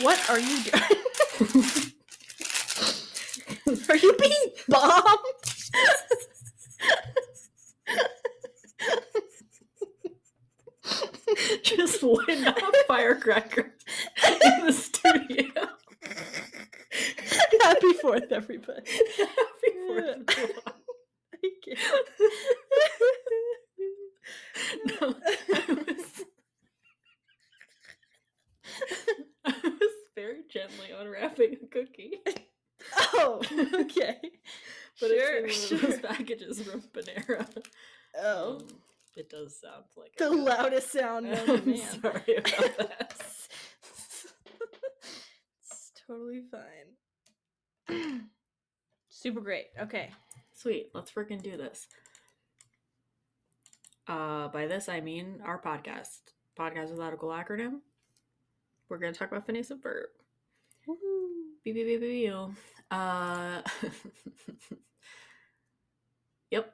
What are you doing? are you being bombed? Just lit off firecracker in the studio. Happy Fourth, everybody. Happy Fourth of July. I can't. No, I was, I was very gently unwrapping a cookie, Oh, okay. but sure, it's sure. in one of those packages from Panera. Oh, Um, it does sound like the loudest sound I'm man. sorry about that. it's totally fine. Super great. Okay. Sweet, let's freaking do this. Uh, by this I mean our podcast, podcast without a cool acronym. We're gonna talk about Phineas and Ferb. Beep, beep, beep, beep, beep. Uh, yep.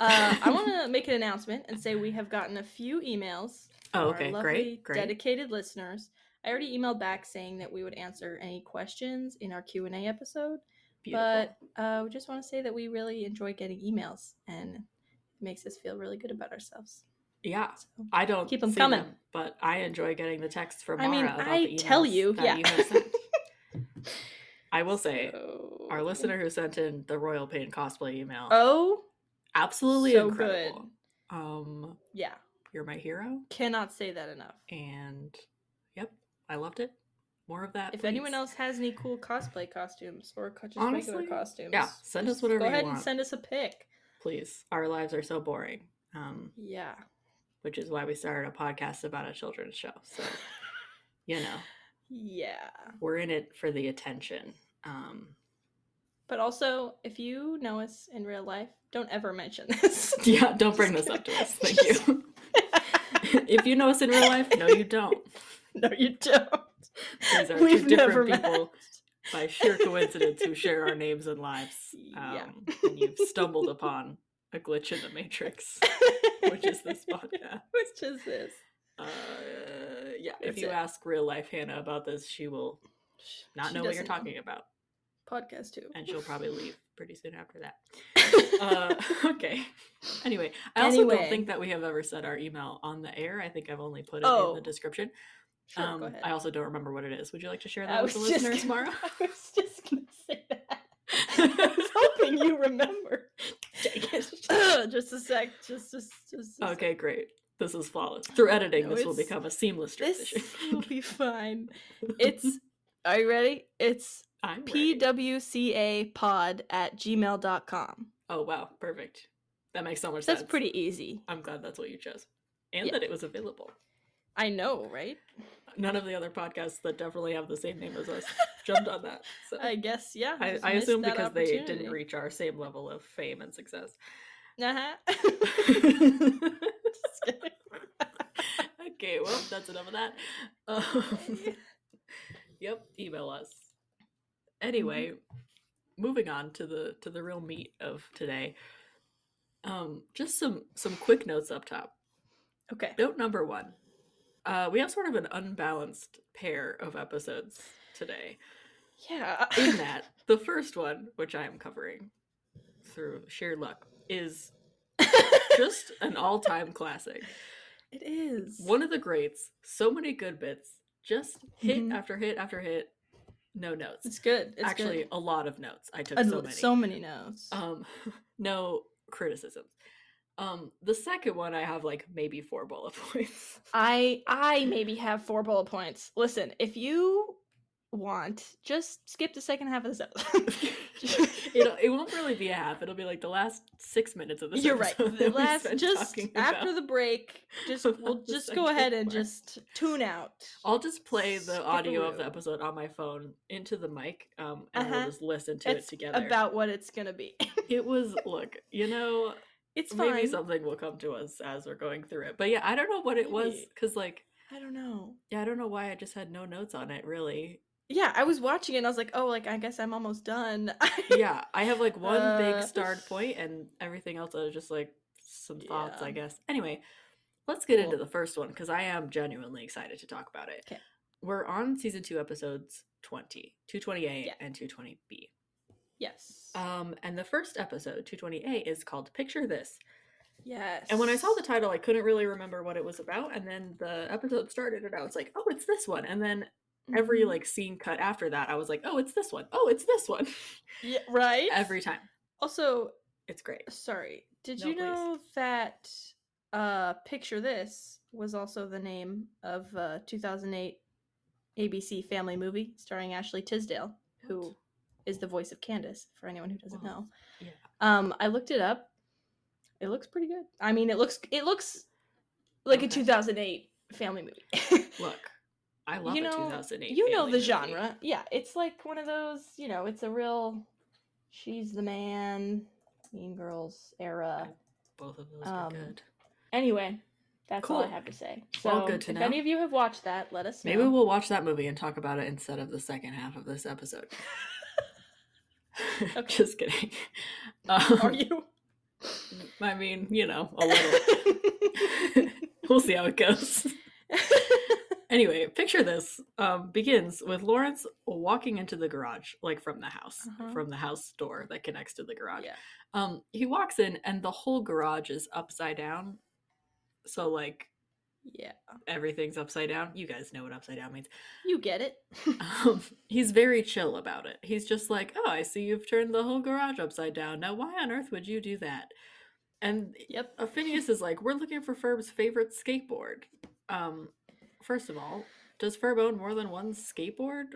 Uh, I want to make an announcement and say we have gotten a few emails. Oh, from our lovely, great, great. Dedicated listeners. I already emailed back saying that we would answer any questions in our Q and A episode. Beautiful. But uh, we just want to say that we really enjoy getting emails, and it makes us feel really good about ourselves. yeah, So, I don't keep 'em see coming. them, but I enjoy getting the texts from I Mara mean, about I the tell you, yeah. you. I will say, so- our listener who sent in the Royal Pain cosplay email, Oh, absolutely so incredible. good. Um, Yeah, you're my hero. cannot say that enough. and yep, I loved it. More of that. If anyone else has any cool cosplay costumes or just Honestly, regular costumes, yeah, send us whatever Go ahead and send us a pic. please, our lives are so boring. Um, Yeah. which is why we started a podcast about a children's show. So, you know, Yeah. we're in it for the attention. Um, But also, if you know us in real life, don't ever mention this. yeah, don't bring this up to us. Thank you. if you know us in real life, no, you don't. no, you don't. These are We've two different people met. by sheer coincidence who share our names and lives. Yeah. Um, and you've stumbled upon a glitch in the matrix. which is this podcast. Which is this? Uh, yeah, if you it. ask real life Hannah about this, she will not She know what you're know. talking about, Podcast too. and she'll probably leave pretty soon after that. Uh, okay. Anyway, I also Anyway. don't think that we have ever said our email on the air. I think I've only put it in Oh. the description. sure, um. I also don't remember what it is. Would you like to share I that with the listeners, gonna- Mara? I was just gonna say that. I was hoping you remember. just a sec. Just, just, just. a sec. okay, great. This is flawless. Through editing, No, this will become a seamless This transition. will be fine. It's. Are you ready? It's I'm ready. pwcapod at gmail.com. Oh wow, perfect. That makes so much That's sense. That's pretty easy. I'm glad that's what you chose. And Yeah. that it was available. I know, right? None of the other podcasts that definitely have the same name as us jumped on that. So I guess, yeah. I, I assume because they didn't reach our same level of fame and success. Just kidding. okay, well, that's enough of that. Um, yep, email us. Anyway, Mm-hmm. moving on to the to the real meat of today. Um, just some some quick notes up top. okay. Note number one. Uh, we have sort of an unbalanced pair of episodes today. Yeah. In that, the first one, which I am covering through sheer luck, is just an all-time classic. it is. One of the greats. So many good bits. Just hit Mhm. after hit after hit. No notes. It's good. It's Actually, good. a lot of notes. I took A- so many. so many notes. Um, no criticisms. Um, the second one I have like maybe four bullet points. I I maybe have four bullet points. Listen, if you want, just skip the second half of this episode. It'll, it won't really be a half. It'll be like the last six minutes of this. You're right. The last just after the break, just we'll just go ahead and part. just tune out. I'll just play the audio of the episode on my phone into the mic, um, and we'll Uh-huh. just listen to It's it together. about what it's gonna be. it was look, you know, it's maybe something will come to us as we're going through it. But yeah, I don't know what it was because like I don't know. yeah, I don't know why I just had no notes on it really. Yeah, I was watching it and I was like, oh, like I guess I'm almost done. yeah, I have like one Uh, big start point and everything else is just like some thoughts, Yeah. I guess. Anyway, let's get into the first one because I am genuinely excited to talk about it. 'Kay. we're on season two, episodes 20, 228 Yeah. and 220B. Yes. Um, and the first episode, 228, is called Picture This. yes. And when I saw the title, I couldn't really remember what it was about. And then the episode started, and I was like, oh, it's this one. And then every Mhm. like scene cut after that, I was like, oh, it's this one. Oh, it's this one. yeah, right. every time. Also, It's great. sorry. Did No, you please. know that uh Picture This was also the name of uh 2008 ABC family movie starring Ashley Tisdale, who What? is the voice of Candace for anyone who doesn't Whoa. know. Yeah. Um I looked it up. It looks pretty good. I mean, it looks it looks like a 2008 family movie. Look, I love you a know, 2008. you know the movie. genre. Yeah, it's like one of those, you know, it's a real she's the man, Mean Girls era. Both of those Um, are good. Anyway, that's all I have to say. So, Well, good to if know. any of you have watched that, let us know. Maybe we'll watch that movie and talk about it instead of the second half of this episode. Okay. Just kidding. Are Um, you? I mean, you know, a little. we'll see how it goes. Anyway, picture this um, begins with Lawrence walking into the garage, like from the house, Uh-huh. from the house door that connects to the garage. yeah. Um, he walks in, and the whole garage is upside down. So, like, Yeah. everything's upside down. You guys know what upside down means. You get it. Um, he's very chill about it. He's just like, "Oh, I see you've turned the whole garage upside down. Now, why on earth would you do that?" And yep. Phineas is like, "We're looking for Ferb's favorite skateboard." Um, first of all, does Ferb own more than one skateboard?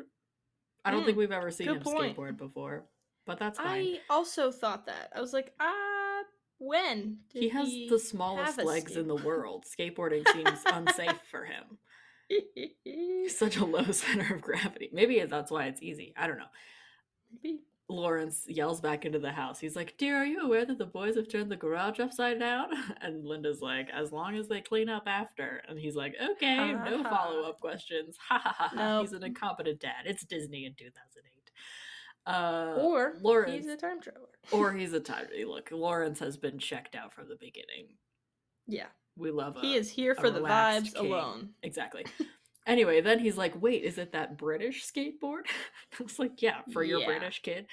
I don't think Hmm, we've ever seen him point. skateboard before, but that's fine. I also thought that. I was like, ah, when? he has the smallest legs in the world. Skateboarding seems unsafe for him. He's such a low center of gravity. Maybe that's why it's easy. I don't know. Maybe. Lawrence yells back into the house. He's like, Dear, are you aware that the boys have turned the garage upside down? And Linda's like, As long as they clean up after. And he's like, Okay, Ha, no follow up questions. Ha ha ha. He's an incompetent dad. It's Disney in 2008. Uh, Or Lawrence. he's a time traveler. or he's a time. Look, Lawrence has been checked out from the beginning. yeah. We love him. He is here for the vibes king. alone. Exactly. Anyway, then he's like, "Wait, is it that British skateboard?" I was like, "Yeah, for your Yeah. British kid."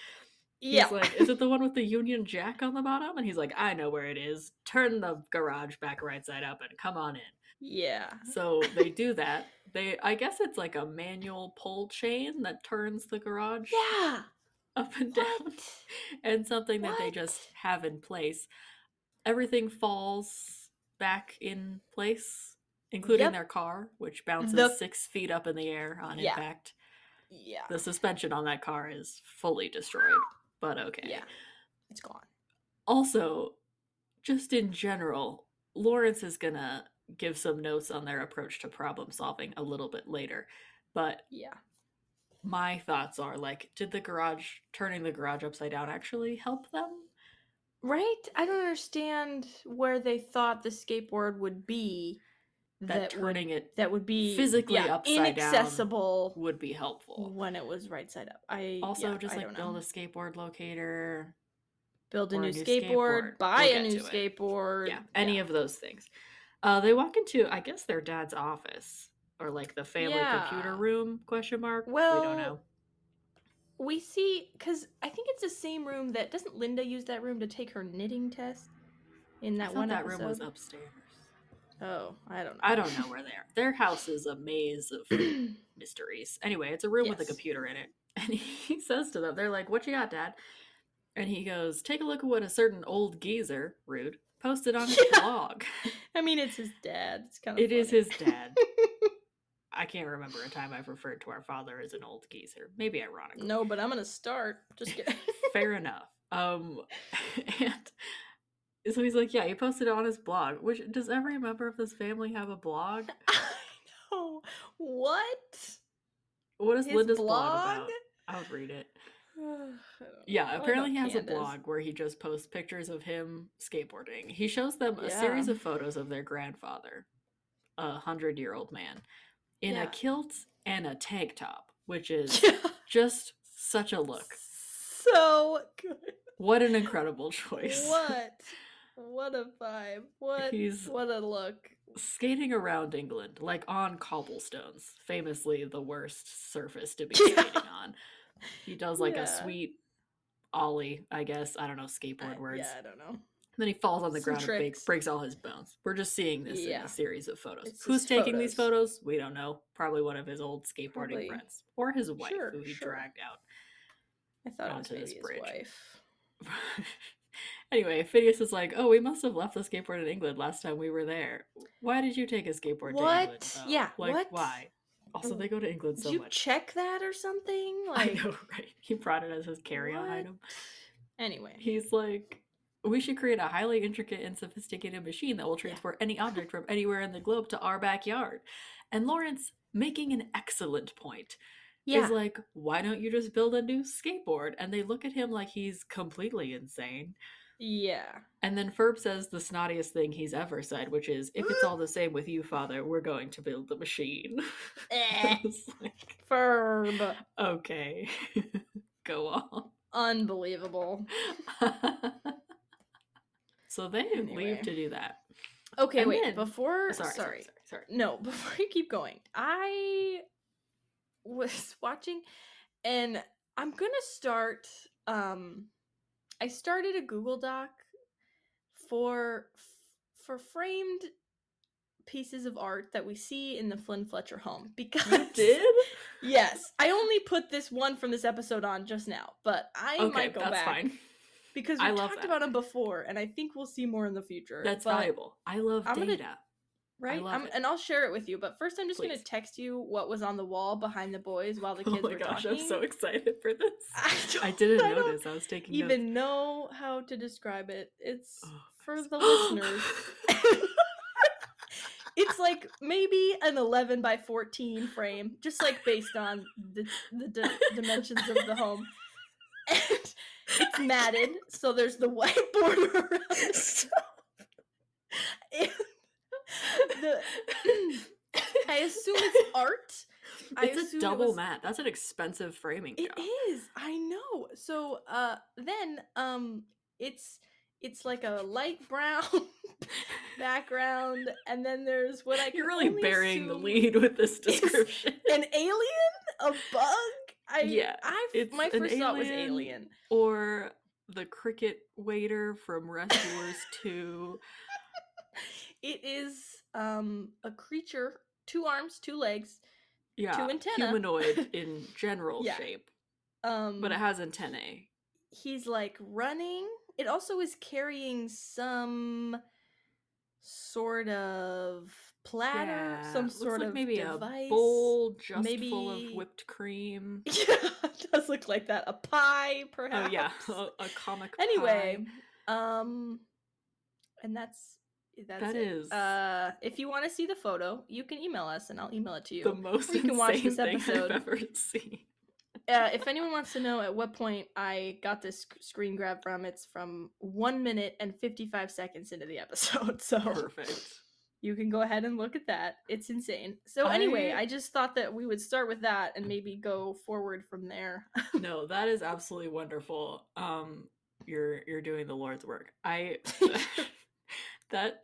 Yeah. He's Yeah. like, "Is it the one with the Union Jack on the bottom?" And he's like, "I know where it is. Turn the garage back right side up and come on in." yeah. So they do that. They, I guess it's like a manual pull chain that turns the garage Yeah. up and down, What? and something that they just have in place. Everything falls back in place, including Yep. their car, which bounces The- six feet up in the air on Yeah. impact. Yeah. The suspension on that car is fully destroyed, but okay. Yeah. It's gone. Also, just in general, Lawrence is gonna give some notes on their approach to problem solving a little bit later. But Yeah. my thoughts are like, did the garage turning the garage upside down actually help them? Right? I don't understand where they thought the skateboard would be That, would turning it that would be physically yeah, upside down inaccessible would be helpful. when it was right side up. I Also, yeah, just I like build know. a skateboard locator. build a new, a new skateboard, skateboard. buy We'll a new skateboard. Yeah, any of those things. Uh, they walk into, I guess, their dad's office or like the family computer room? Question mark. Well, we don't know. we see because I think it's the same room that doesn't Linda use that room to take her knitting test in that thought one that episode. room was upstairs. Oh, I don't know. I don't know where they are. Their house is a maze of mysteries. Anyway, it's a room with a computer in it. And he says to them, they're like, What you got, Dad? And he goes, Take a look at what a certain old geezer, rude, posted on his Yeah. blog. I mean, it's his dad. It's kind of It is his dad. I can't remember a time I've referred to our father as an old geezer. Maybe ironically. no, but I'm gonna start. Just kidding. Fair enough. Um, and so he's like, yeah, he posted it on his blog. Which does every member of this family have a blog? I know what? What is His Linda's blog, blog? about? I'll read it. Yeah, apparently he has Candace. a blog where he just posts pictures of him skateboarding. He shows them a series of photos of their grandfather, a hundred year old man, in Yeah. a kilt and a tank top, which is just such a look. So good. What an incredible choice. What? What a vibe. What? He's- what a look. skating around England, like on cobblestones, famously the worst surface to be Yeah. skating on. He does like Yeah. a sweet ollie, I guess. I don't know skateboard I- words. Yeah, I don't know. And Then he falls on the Some ground and breaks, breaks all his bones. We're just seeing this in a series of photos. It's Who's taking these photos. photos? We don't know. Probably one of his old skateboarding Probably. friends or his wife, Sure, who he sure. dragged out. I thought it was Onto this maybe his bridge. wife. anyway, Phineas is like, "Oh, we must have left the skateboard in England last time we were there. Why did you take a skateboard to England? Yeah, like what? why? Also, they go to England so Did you much. check that or something? I know, right? He brought it as his carry-on What? item. anyway. He's like, we should create a highly intricate and sophisticated machine that will transport any object from anywhere in the globe to our backyard. And Lawrence, making an excellent point, Yeah. is like, why don't you just build a new skateboard? And they look at him like he's completely insane. Yeah. And then Ferb says the snottiest thing he's ever said, which is, if it's all the same with you, father, we're going to build the machine. Eh, like, Ferb. okay, go on. Unbelievable. so they Anyway. leave to do that. Okay, And wait. then- before Sorry, sorry, sorry, sorry, sorry. No, before you keep going, I was watching and I'm going to start um I started a Google Doc for for framed pieces of art that we see in the Flynn Fletcher home because You did? Yes, I only put this one from this episode on just now, but I Okay, might go that's back fine. because we I talked that. about them before, and I think we'll see more in the future. That's valuable. I love I'm gonna- data. Right? I'm, and I'll share it with you. But first, I'm just gonna text you what was on the wall behind the boys while the oh kids oh my were gosh, talking. I'm so excited for this. I, I didn't I don't notice. I was taking even know how to describe it. It's notes. for Oh, the listeners. it's like maybe an 11 by 14 frame, just like based on the, the di- dimensions of the home. And it's matted, so there's the white border around. And the, I assume it's art. It's a assume it double was- mat. That's an expensive framing It job. is. I know. So uh then um it's it's like a light brown background and then there's what I can You're really burying the lead with this description. An alien? A bug? I Yeah, I my first thought was alien. or the cricket waiter from Rescuers 2. It is um a creature, two arms, two legs. Yeah, antenna. humanoid in general Yeah. shape, Um but it has antennae. he's like running. It also is carrying some sort of platter, Yeah, some looks sort like of maybe device. a bowl just full maybe- of whipped cream. Yeah, it does look like that. A pie, perhaps. Oh yeah, a, a comic. Anyway, pie. um, and that's that's That it. is- Uh, if you want to see the photo, you can email us, and I'll email it to you. the most you can watch insane this thing episode. I've ever seen. uh, if anyone wants to know at what point I got this screen grab from, it's from one minute and 55 seconds into the episode. So Perfect. you can go ahead and look at that. It's insane. So, anyway, I- I just thought that we would start with that and maybe go forward from there. No, that is absolutely wonderful. Um, you're you're doing the Lord's work. I that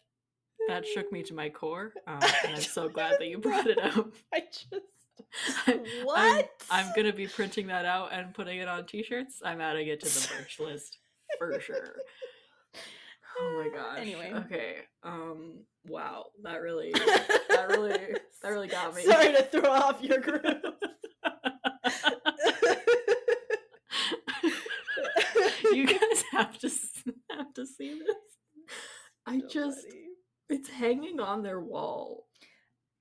that shook me to my core, um, and I'm so glad that you brought it up. I just. I'm- What? I'm gonna be printing that out and putting it on t-shirts. I'm adding it to the merch list for sure. Oh my gosh. Anyway. Okay. Um wow. That really that really that really got me. Sorry to throw off your groove. you guys have to have to see this. I just it's hanging on their wall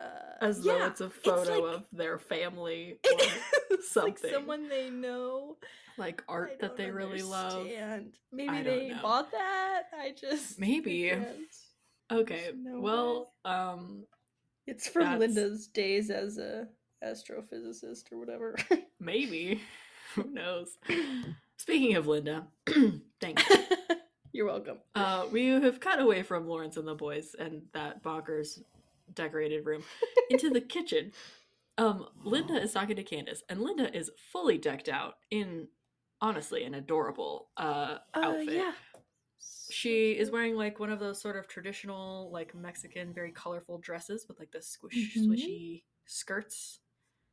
Uh, as though it's a photo like- of their family or it's like someone they know. like art that they really love. understand. Maybe I they bought that. I just Maybe. can't. Okay. No well, um It's from That's- Linda's days as a astrophysicist or whatever. maybe. Who knows? Speaking of Linda, thanks. You're welcome. Uh, we have cut away from Lawrence and the boys and that bonkers decorated room into the kitchen. Um, Linda is talking to Candace, and Linda is fully decked out in honestly an adorable uh, Uh, outfit. yeah. She is wearing like one of those sort of traditional, like Mexican, very colorful dresses with like the squish, Mhm. swishy skirts.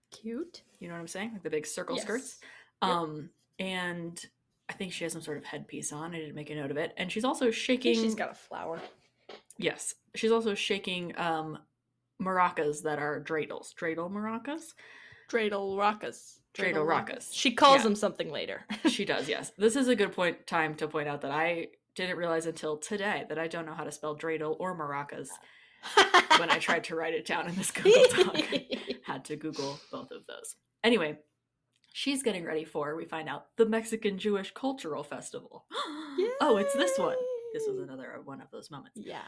cute. You know what I'm saying? Like the big circle Yes. skirts. Yep. Um, and I think she has some sort of headpiece on. I didn't make a note of it. And she's also shaking. she's got a flower. Yes, she's also shaking um maracas that are dreidels. Dreidel maracas. Dreidel Rockas. Dreidel Rockas. She calls Yeah. them something later. she does. Yes, this is a good point time to point out that I didn't realize until today that I don't know how to spell dreidel or maracas when I tried to write it down in this Google Doc. Had to Google both of those. Anyway, she's getting ready for, we find out, the Mexican Jewish Cultural Festival. oh, it's this one. This was another one of those moments. Yeah.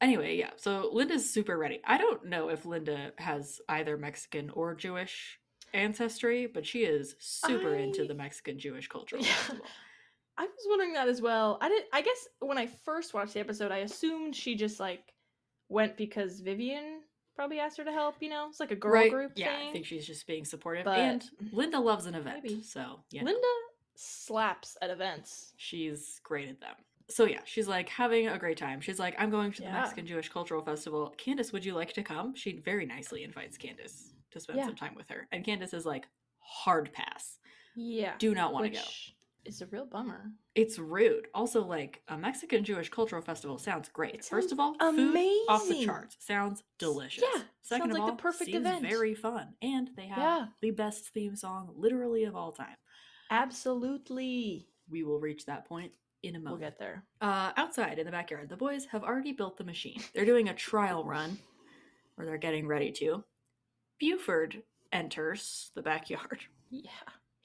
Anyway, yeah, so Linda's super ready. I don't know if Linda has either Mexican or Jewish ancestry, but she is super into the Mexican Jewish Cultural Yeah. Festival. I was wondering that as well. I did. I guess when I first watched the episode, I assumed she just like went because Vivian probably asked her to help. You know, it's like a girl right? group yeah, thing. I think she's just being supportive. But- and Linda loves an event, Maybe. so yeah, Linda slaps at events. she's great at them. So yeah, she's like having a great time. She's like, I'm going to the Yeah. Mexican Jewish Cultural Festival. Candace, would you like to come? She very nicely invites Candace to spend Yeah. some time with her. And Candace is like, hard pass. Yeah. Do not want to go. Is a real bummer. It's rude. Also, like a Mexican Jewish cultural festival sounds great. It First of all, sounds food off the charts. Sounds delicious. Yeah, Second sounds of like the all, perfect seems event. very fun, and they have Yeah. the best theme song, literally of all time. Absolutely. We will reach that point in a moment. We'll get there. Uh, outside in the backyard, the boys have already built the machine. They're doing a trial run, or they're getting ready to. Buford enters the backyard. Yeah.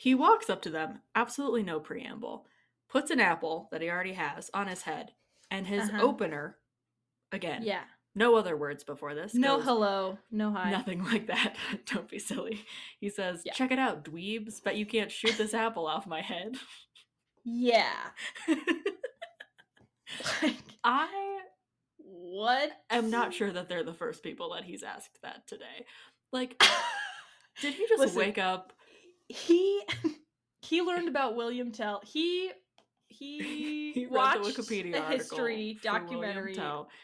He walks up to them, absolutely no preamble, puts an apple that he already has on his head, and his Uh-huh. opener, again, Yeah. no other words before this. No goes, hello. No hi. Nothing like that. Don't be silly. He says, Yeah. Check it out, dweebs. Bet you can't shoot this apple off my head. Yeah. Like I what? am not sure that they're the first people that he's asked that today. Like, did he just Listen, wake up? He he learned about William Tell. He he, He watched the Wikipedia a history documentary.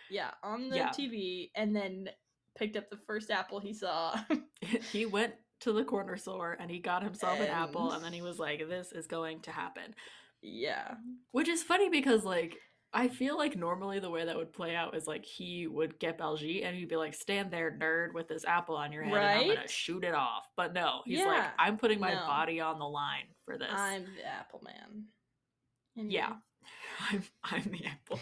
Yeah, on the Yeah. TV, and then picked up the first apple he saw. he went to the corner store and he got himself an apple And- and then he was like this is going to happen yeah, which is funny because like i feel like normally the way that would play out is like he would get Baljeet and he'd be like stand there nerd with this apple on your head and i'm gonna shoot it off but no he's like i'm putting my no. body on the line for this I'm the apple man. And yeah you? I'm, I'm the apple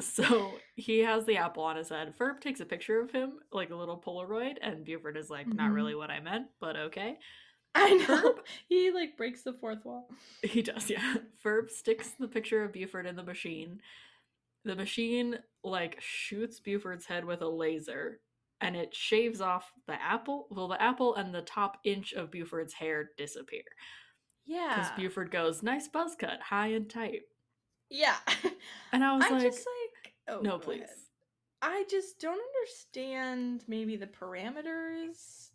so he has the apple on his head ferb takes a picture of him like a little polaroid and buford is like not Mhm. really what i meant but okay I know. Herb- He like breaks the fourth wall. He does, yeah. Ferb sticks the picture of Buford in the machine. The machine like shoots Buford's head with a laser and it shaves off the apple. Well, the apple and the top inch of Buford's hair disappear. Yeah. Because Buford goes, nice buzz cut, high and tight. yeah. And I was I like, just like oh, no, please. ahead. I just don't understand maybe the parameters.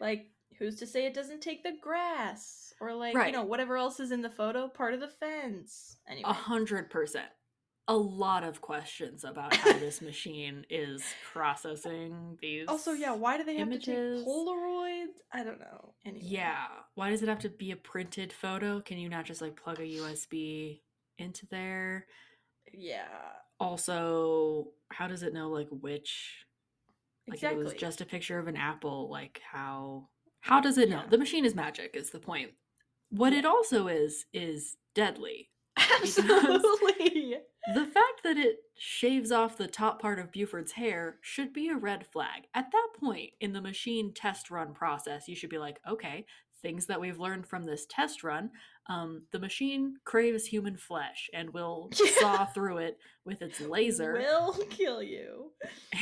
Like, who's to say it doesn't take the grass? Or like, Right. you know, whatever else is in the photo, part of the fence. Anyway. A hundred percent. A lot of questions about how this machine is processing these. Also, yeah, why do they have images. to take Polaroids? I don't know. Anyway. Yeah. Why does it have to be a printed photo? Can you not just like plug a USB into there? Yeah. Also, how does it know like which like if it Exactly. was just a picture of an apple, like how how does it know? Yeah. The machine is magic is the point. What it also is is deadly. Absolutely. The fact that it shaves off the top part of Buford's hair should be a red flag. At that point in the machine test run process, you should be like, okay, things that we've learned from this test run, um, the machine craves human flesh and will saw through it with its laser, Will kill you.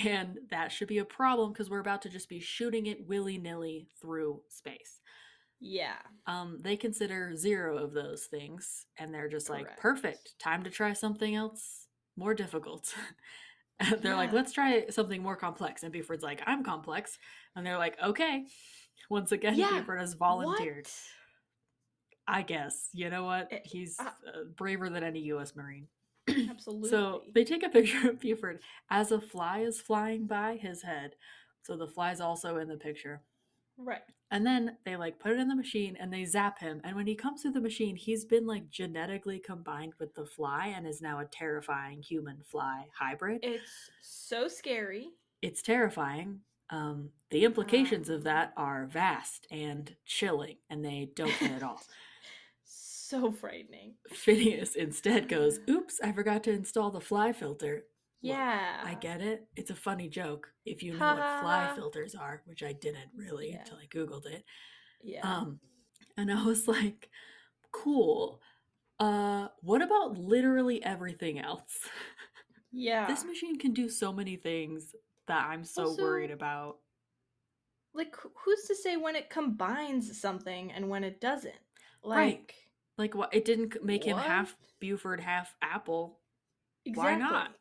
and that should be a problem because we're about to just be shooting it willy nilly through space. Yeah. Um, they consider zero of those things, and they're just like, perfect, time to try something else more difficult. they're like, let's try something more complex. And Buford's like, I'm complex. And they're like, okay. Once again, Yeah, Buford has volunteered. I guess. You know what? Eh, He's uh uh, braver than any U.S. Marine. Absolutely. So they take a picture of Buford as a fly is flying by his head. So the fly's also in the picture. right. And then they like put it in the machine and they zap him. And when he comes through the machine, he's been like genetically combined with the fly and is now a terrifying human fly hybrid. It's so scary. It's terrifying. Um, the implications of Um. that are vast and chilling, and they don't care at all. So frightening. Phineas instead goes, Oops, I forgot to install the fly filter. Yeah. I get it. It's a funny joke if you know what fly filters are, which I didn't really Yeah. until I Googled it. Yeah. Um, and I was like, cool. Uh, what about literally everything else? yeah. This machine can do so many things that I'm so worried about. like who's to say when it combines something and when it doesn't? Like Right. Like, what? It didn't make him half Buford, half Apple. exactly. Why not?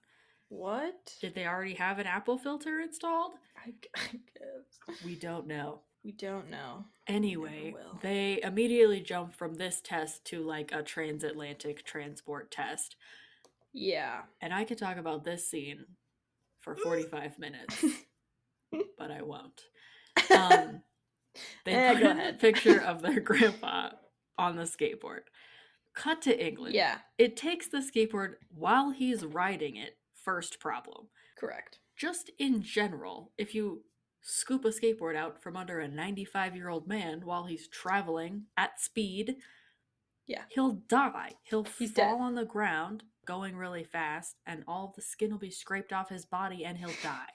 What? Did they already have an Apple filter installed? I, guess. We don't know. We don't know. Anyway, they immediately jump from this test to like a transatlantic transport test. Yeah. And I could talk about this scene for 45 minutes, but I won't. Um, they Eh, put a picture of their grandpa on the skateboard. Cut to England. yeah. It takes the skateboard while he's riding it. First problem. Correct. Just in general, if you scoop a skateboard out from under a 95 year old man while he's traveling at speed, Yeah. he'll die. He'll He's fall dead. on the ground going really fast, and all the skin will be scraped off his body and he'll die.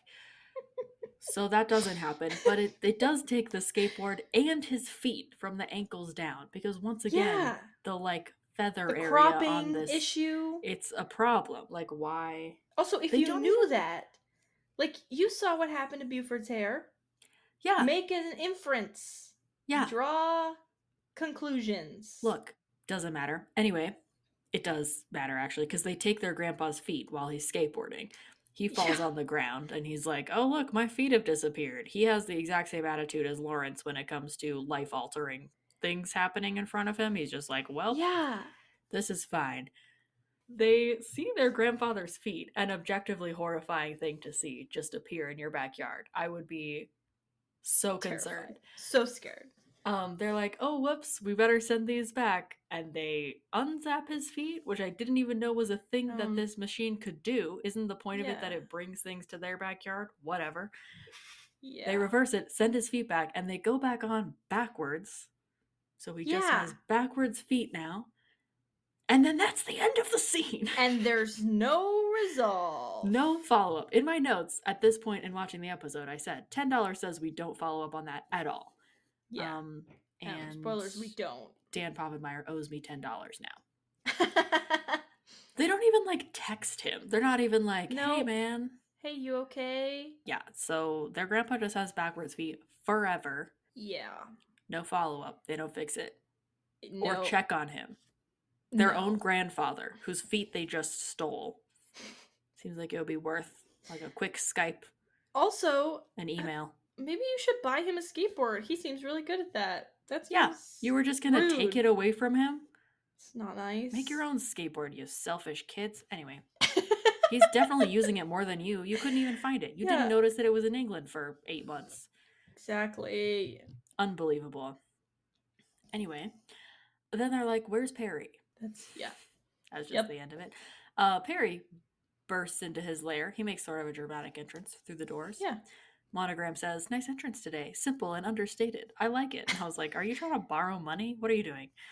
so that doesn't happen, but it, it does take the skateboard and his feet from the ankles down because once again, yeah. the like feather The area on cropping this issue. it's a problem. Like why? Also, if you knew even- that, like you saw what happened to Buford's hair, Yeah, make an inference. yeah. Draw conclusions. Look, doesn't matter. Anyway, it does matter actually because they take their grandpa's feet while he's skateboarding. He falls Yeah. on the ground and he's like, "Oh look, my feet have disappeared." He has the exact same attitude as Lawrence when it comes to life-altering things happening in front of him. He's just like, "Well, Yeah. this is fine." They see their grandfather's feet, an objectively horrifying thing to see just appear in your backyard. I would be so concerned. Terrified. So scared. Um, they're like, oh, whoops, we better send these back. And they unzap his feet, which I didn't even know was a thing that Um, this machine could do. Isn't the point of it that it brings things to their backyard? Whatever. Yeah. They reverse it, send his feet back, and they go back on backwards. So he just has backwards feet now. And then that's the end of the scene. and there's no resolve. No follow up. In my notes at this point in watching the episode, I said $10 says we don't follow up on that at all. Yeah. Um, Um, and spoilers, we don't. Dan Povenmire owes me ten dollars now. They don't even like text him. They're not even like, "Hey, man." hey, you okay? Yeah. So their grandpa just has backwards feet forever. Yeah. No follow up. They don't fix it No. or check on him. Their no. own grandfather, whose feet they just stole. Seems like it would be worth like a quick Skype, Also, an email. Maybe you should buy him a skateboard. He seems really good at that. That's Yeah, You were just gonna take it away from him. It's not nice. Make your own skateboard, you selfish kids. Anyway, he's definitely using it more than you. You couldn't even find it. You Yeah. didn't notice that it was in England for eight months. exactly. Unbelievable. Anyway, then they're like, "Where's Perry?" That's yeah. That's just Yep. the end of it. Uh, Perry bursts into his lair. He makes sort of a dramatic entrance through the doors. Yeah. Monogram says, "Nice entrance today. Simple and understated. I like it." And I was like, "Are you trying to borrow money? What are you doing?"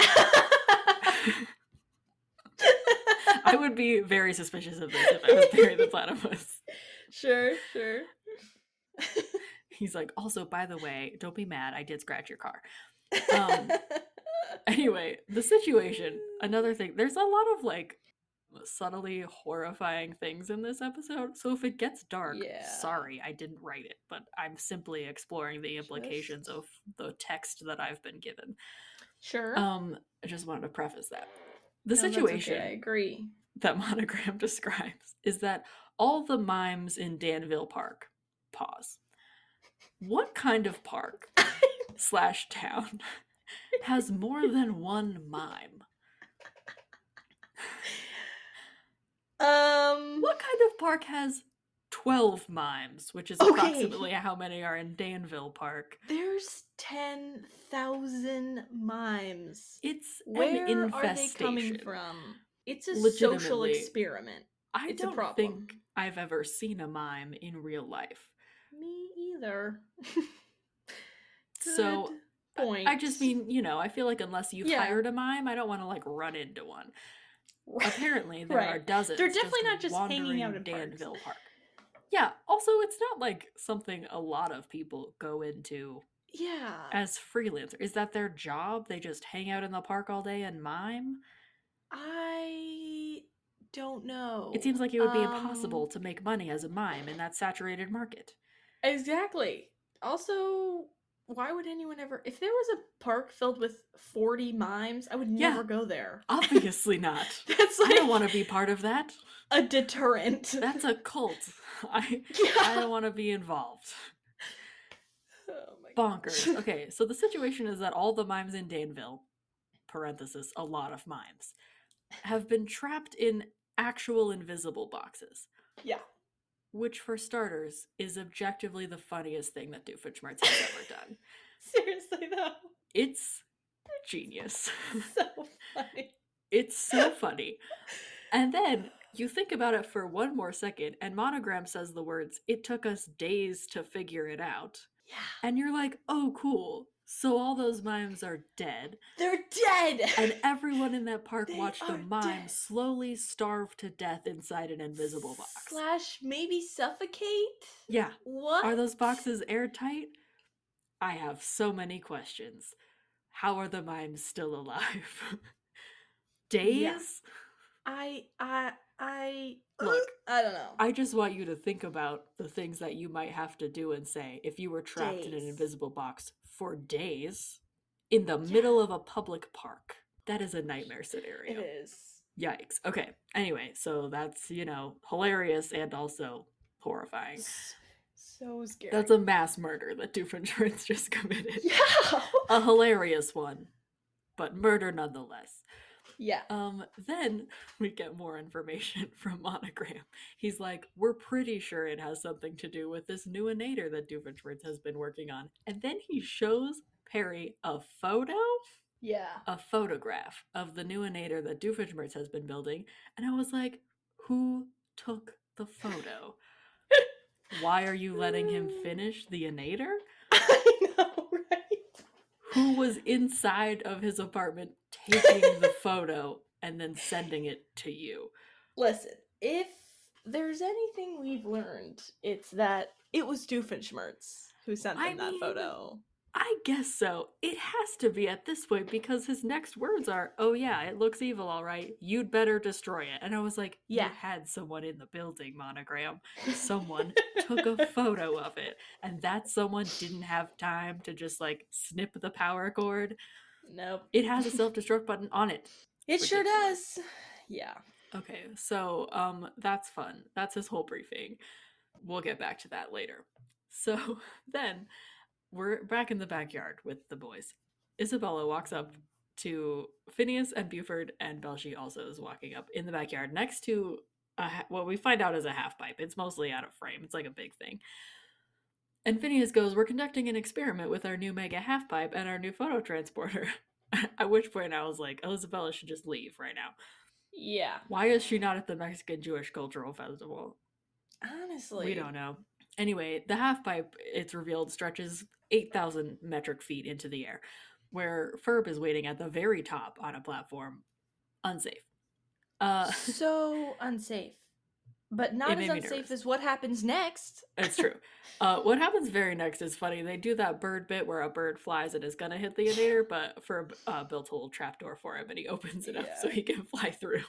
I would be very suspicious of this if I was Perry the Platypus. sure, sure. He's like, also, by the way, don't be mad. I did scratch your car. Um, Anyway, the situation, another thing, there's a lot of like subtly horrifying things in this episode. So if it gets dark, Yeah. sorry, I didn't write it, but I'm simply exploring the implications Just- of the text that I've been given. sure. Um, I just wanted to preface that. The No, situation okay, I agree. that Monogram describes is that all the mimes in Danville Park pause. What kind of park slash town has more than one mime? Um. What kind of park has 12 mimes, which is Okay. approximately how many are in Danville Park? There's ten thousand mimes. It's Where an are they coming from? It's a social experiment. I It's don't think I've ever seen a mime in real life. Me either. So, Good I- point. I just mean, you know, I feel like unless you've Yeah. hired a mime, I don't want to like run into one. Apparently, there are dozens. They're definitely not just hanging out in parks. Danville Park. Yeah. Also, it's not like something a lot of people go into yeah. as freelancer. Is that their job? They just hang out in the park all day and mime. I don't know. It seems like it would be Um, impossible to make money as a mime in that saturated market. Exactly. Also, why would anyone ever if there was a park filled with 40 mimes, I would Yeah. never go there. Obviously not. That's I don't want to be part of that. a deterrent. That's a cult. I yeah. I don't want to be involved. Oh Bonkers. Okay, so the situation is that all the mimes in Danville, parenthesis, a lot of mimes, have been trapped in actual invisible boxes, Yeah. Which for starters is objectively the funniest thing that Doofenshmirtz has ever done. Seriously though. It's genius. So funny. It's so funny. And then you think about it for one more second, and Monogram says the words, It took us days to figure it out. Yeah. And you're like, Oh, cool. So all those mimes are dead. They're dead. And everyone in that park They watched a mime dead. slowly starve to death inside an invisible box. Slash maybe suffocate? Yeah. What? Are those boxes airtight? I have so many questions. How are the mimes still alive? Days? Yeah. I I I Look, I don't know. I just want you to think about the things that you might have to do and say if you were trapped in an invisible box for days in the middle of a public park. That is a nightmare scenario. it is. Yikes. Okay. Anyway, so that's, you know, hilarious and also horrifying. So scary. That's a mass murder that Doofenshmirtz just committed. yeah. A hilarious one, but murder nonetheless. Yeah. Um, then we get more information from Monogram. He's like, we're pretty sure it has something to do with this new inator that Doofenshmirtz has been working on. And then he shows Perry a photo, Yeah. a photograph of the new inator that Doofenshmirtz has been building. And I was like, who took the photo? Why are you letting him finish the inator? I know, right? Who was inside of his apartment taking the photo and then sending it to you? Listen, if there's anything we've learned, it's that it was Doofenshmirtz who sent them I that mean, photo. I guess so. It has to be at this point because his next words are, "Oh yeah, it looks evil, all right. You'd better destroy it." And I was like, Yeah. "You had someone in the building, monogram. Someone took a photo of it, and that someone didn't have time to just like snip the power cord. Nope. It has a self-destruct button on it. It sure does. Yeah. Okay, so um that's fun. That's his whole briefing. We'll get back to that later. So then we're back in the backyard with the boys. Isabella walks up to Phineas and Buford, and Baljeet also is walking up in the backyard next to a, ha- what we find out is a half pipe. It's mostly out of frame. It's like a big thing. And Phineas goes, "We're conducting an experiment with our new mega half pipe and our new photo transporter." At which point I was like, Isabella should just leave right now. Yeah. Why is she not at the Mexican Jewish Cultural Festival? Honestly. We don't know. Anyway, the half pipe, it's revealed, stretches 8,000 metric feet into the air, where Ferb is waiting at the very top on a platform, unsafe. Uh, so unsafe. But not as unsafe as what happens next. it's true. Uh, what happens very next is funny. They do that bird bit where a bird flies and is gonna hit the inator, but Ferb uh, built a little trap door for him and he opens it up so he can fly through.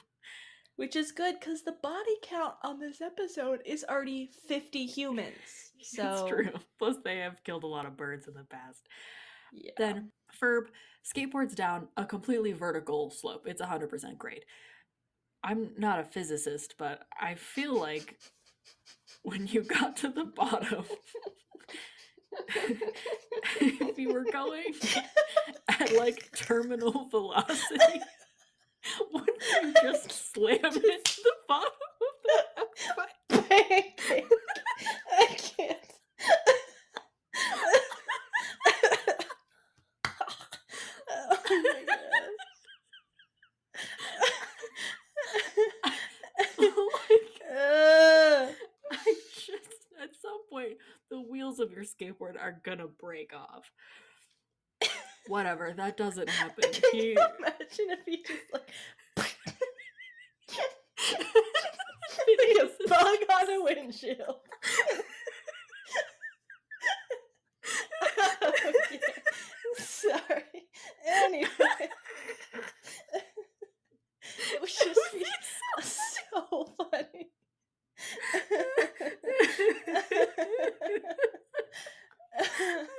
Which is good because the body count on this episode is already 50 humans. So It's true. Plus, they have killed a lot of birds in the past. Yeah. Then Ferb skateboards down a completely vertical slope. It's 100% grade. I'm not a physicist, but I feel like when you got to the bottom, if you were going at like terminal velocity, wouldn't you just slam into the bottom of the. I can't. oh my like, god. Uh, I just at some point the wheels of your skateboard are gonna break off. Whatever, that doesn't happen. can He you imagine if he just like like a bug on a windshield? Oh, okay. Sorry. Anyway. It was just so funny.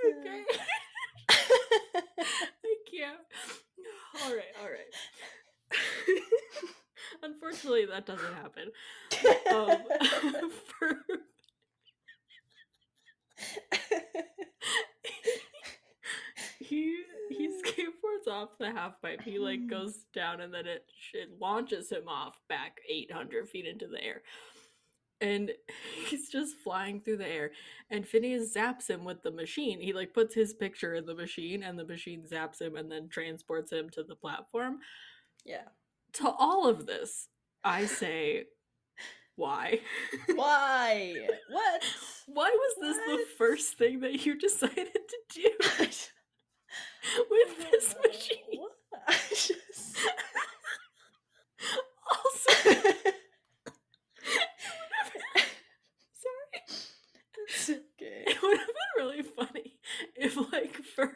Okay. I can't. All right, all right. Unfortunately, that doesn't happen. Um, for he he skateboards off the half pipe. He like goes down and then it it launches him off back 800 feet into the air. And he's just flying through the air. And Phineas zaps him with the machine. He like puts his picture in the machine and the machine zaps him and then transports him to the platform. yeah. To all of this, I say, why? Why? What? Why was this the first thing that you decided to do with this know. machine? What? I just. Also, sorry, it's okay. it would have been really funny if like Ferb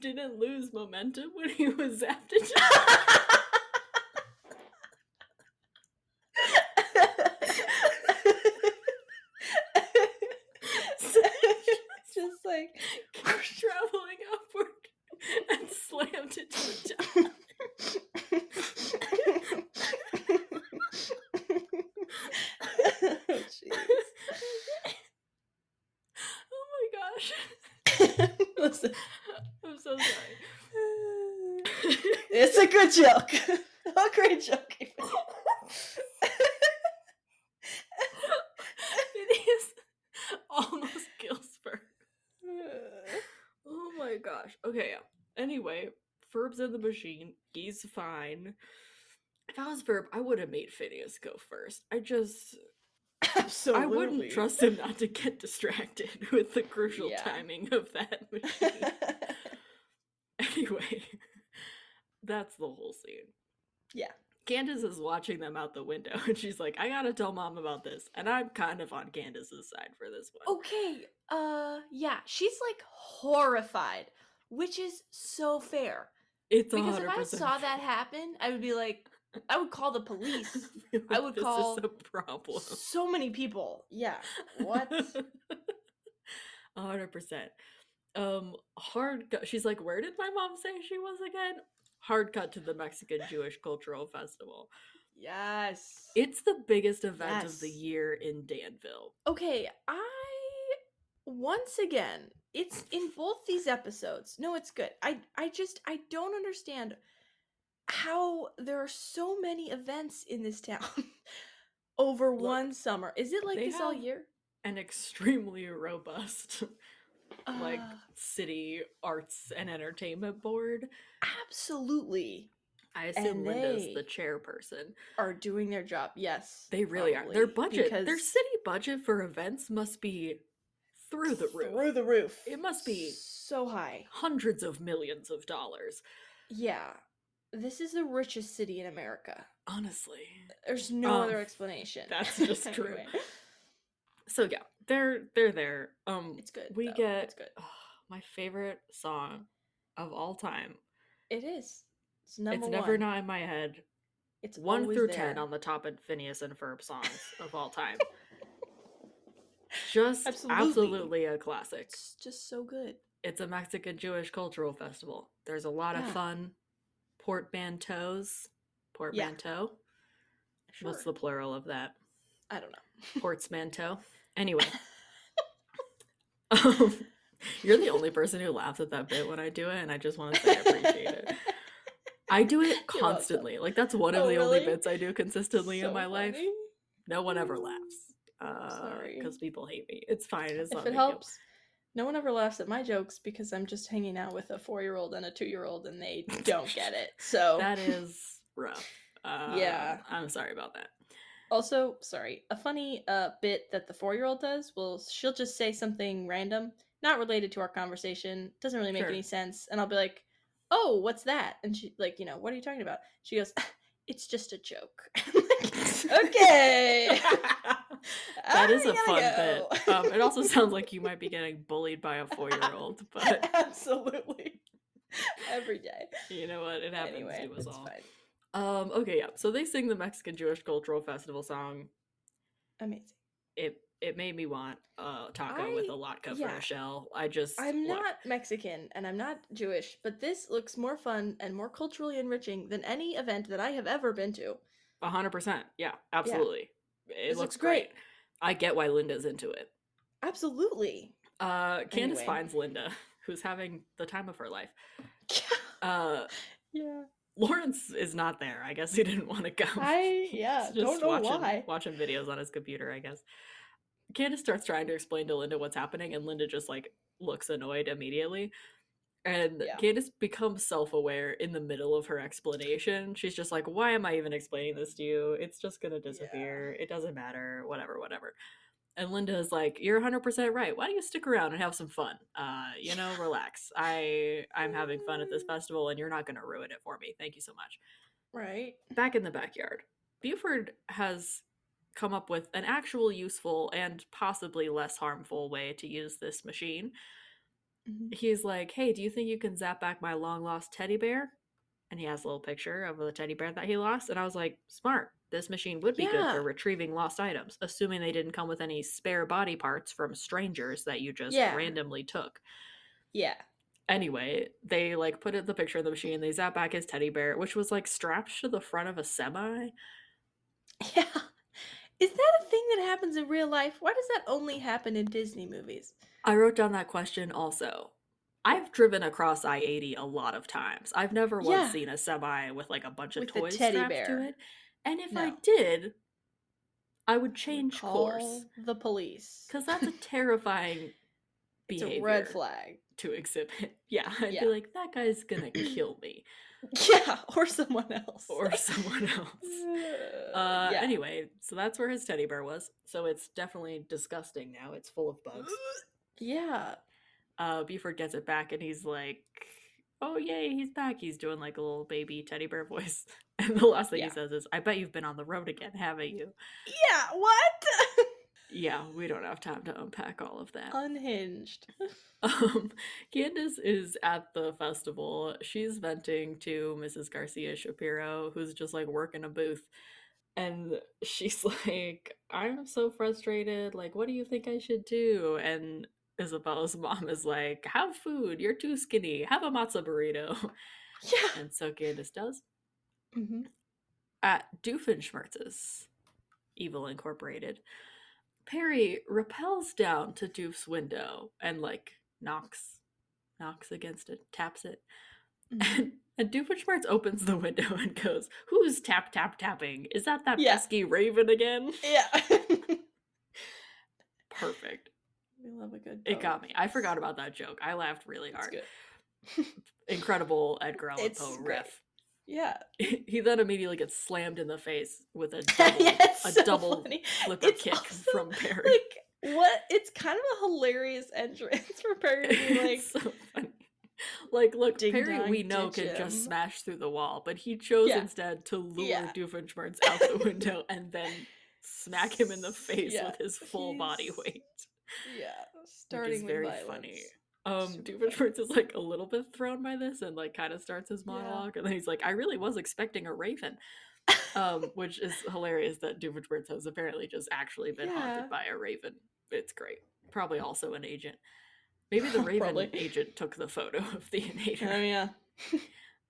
didn't lose momentum when he was zapped into. just like traveling upward and slammed into the top. oh, jeez. oh my gosh, Listen, I'm so sorry. it's a good joke. a great joke. even. Phineas almost kills Ferb. Oh my gosh. Okay, yeah. Anyway, Ferb's in the machine. He's fine. If I was Ferb, I would have made Phineas go first. I just Absolutely. I wouldn't trust him not to get distracted with the crucial Yeah. timing of that machine. anyway, that's the whole scene. Yeah. Candace is watching them out the window and she's like, I gotta tell mom about this. And I'm kind of on Candace's side for this one. okay. Uh, yeah. She's like horrified, which is so fair. it's Because 100% if I saw that happen, I would be like, I would call the police. I would this call is a problem. so many people. Yeah. What? Hundred percent. Um, hard cut. She's like, where did my mom say she was again? Hard cut to the Mexican Jewish Cultural Festival. yes. It's the biggest event of the year in Danville. okay. I once again, it's in both these episodes. No, it's good. I I just I don't understand how there are so many events in this town over Look, one summer. Is it like this all year? An extremely robust, like, Uh, city arts and entertainment board. absolutely I assume Linda's the chairperson. are doing their job. Yes. They really are. Their budget, their city budget for events must be through the roof. Through the roof. It must be so high. hundreds of millions of dollars. Yeah. This is the richest city in America. Honestly. There's no Um, other explanation. that's just true. Anyway, So yeah, they're they're there. Um It's good. we though. get It's good. my favorite song of all time. It is. It's number it's never not in my head. It's One through there. ten on the top of Phineas and Ferb songs of all time. Just Absolutely. absolutely a classic. It's just so good. It's a Mexican Jewish cultural festival. There's a lot of fun portmanteaus. Portmanteau. Sure. What's the plural of that? I don't know. Portsmanteau. Anyway. um, You're the only person who laughs at that bit when I do it, and I just want to say I appreciate it. I do it constantly. Like that's one of Oh, the only bits I do consistently in So my life. No one ever laughs. Uh, Sorry. because people hate me. It's fine. It's not If a it helps. deal. No one ever laughs at my jokes because I'm just hanging out with a four year old and a two year old and they don't get it. So That is rough. Uh, Yeah. I'm sorry about that. Also, sorry, a funny uh bit that the four year old does. Well, she'll just say something random, not related to our conversation, doesn't really make Sure. any sense, and I'll be like, "Oh, what's that?" And she like, you know, what are you talking about? She goes, "It's just a joke." I'm like, okay. that is I a fun gotta bit. Um, it also sounds like you might be getting bullied by a four year old, but absolutely every day. you know what? It happens Anyway, to us all. fine. Um, okay, yeah. So they sing the Mexican Jewish Cultural Festival song. Amazing. It it made me want a taco with a latke for a shell. I just I'm look, not Mexican and I'm not Jewish, but this looks more fun and more culturally enriching than any event that I have ever been to. a hundred percent. Yeah, absolutely. It looks looks great. great. I get why Linda's into it. Absolutely. Uh, Candace Anyway. finds Linda, who's having the time of her life. Uh, yeah. Lawrence is not there. I guess he didn't want to go. I yeah, don't just know watching, why. Watching videos on his computer, I guess. Candace starts trying to explain to Linda what's happening, and Linda just like looks annoyed immediately. And Yeah. Candace becomes self aware in the middle of her explanation. She's just like, Why am I even explaining this to you? It's just gonna disappear. It doesn't matter. Whatever, whatever. And Linda is like, You're 100% right. Why don't you stick around and have some fun? Uh, you know, relax. I I'm having fun at this festival, and you're not gonna ruin it for me. Thank you so much Right. back in the backyard, Buford has come up with an actual useful and possibly less harmful way to use this machine. Mhm. He's like, "Hey, do you think you can zap back my long lost teddy bear?" And he has a little picture of the teddy bear that he lost, and I was like, "Smart. This machine would be good for retrieving lost items, assuming they didn't come with any spare body parts from strangers that you just Yeah. randomly took." Yeah. Anyway, they like put it the picture of the machine, they zap back his teddy bear, which was like strapped to the front of a semi. Yeah. Is that a thing that happens in real life? Why does that only happen in Disney movies? I wrote down that question also. I've driven across I 80 a lot of times. I've never once Yeah. seen a semi with like a bunch of With toys strapped to it. And if I did, I would change course. Call the police. Because that's a terrifying it's behavior a red flag. To exhibit. Yeah, I'd Yeah. be like, that guy's gonna kill me. Yeah, or someone else. Or someone else. Uh, yeah. Anyway, so that's where his teddy bear was. So it's definitely disgusting now. It's full of bugs. Yeah. uh Buford gets it back and he's like, Oh yay, he's back. He's doing like a little baby teddy bear voice. And the last thing Yeah. he says is, I bet you've been on the road again, haven't you? Yeah, what? Yeah, we don't have time to unpack all of that. Unhinged. Um Candace is at the festival. She's venting to Mrs. Garcia Shapiro, who's just like working a booth. And she's like, I'm so frustrated. Like, what do you think I should do? And Isabella's mom is like, Have food. You're too skinny. Have a matzo burrito. Yeah. And so Candace does. hmm At Doofenshmirtz's, Evil Incorporated, Perry repels down to Doof's window and like knocks, knocks against it, taps it. Mm-hmm. And, and Doofenshmirtz opens the window and goes, Who's tap tap tapping? Is that that Yeah. pesky raven again? Yeah. Perfect. we love a good. It got me. I forgot about that joke. I laughed really It's hard. good. Incredible Edgar Allan Poe riff. Yeah. He then immediately gets slammed in the face with a double, yeah, a so double It's kick also, from Perry. Like what? It's kind of a hilarious entrance for Perry to be like, so funny. Like, look, Ding Perry, we know can just smash through the wall, but he chose Yeah. instead to lure Yeah. Doofenshmirtz out the window and then smack him in the face Yeah, with his full body weight, yeah, starting very violence. funny. Um, is like a little bit thrown by this and like kind of starts his Yeah. monologue, and then he's like, "I really was expecting a raven." um, which is hilarious that Doofenshmirtz has apparently just actually been Yeah. haunted by a raven. It's great. Probably also an agent. Maybe the raven agent took the photo of the Oh yeah.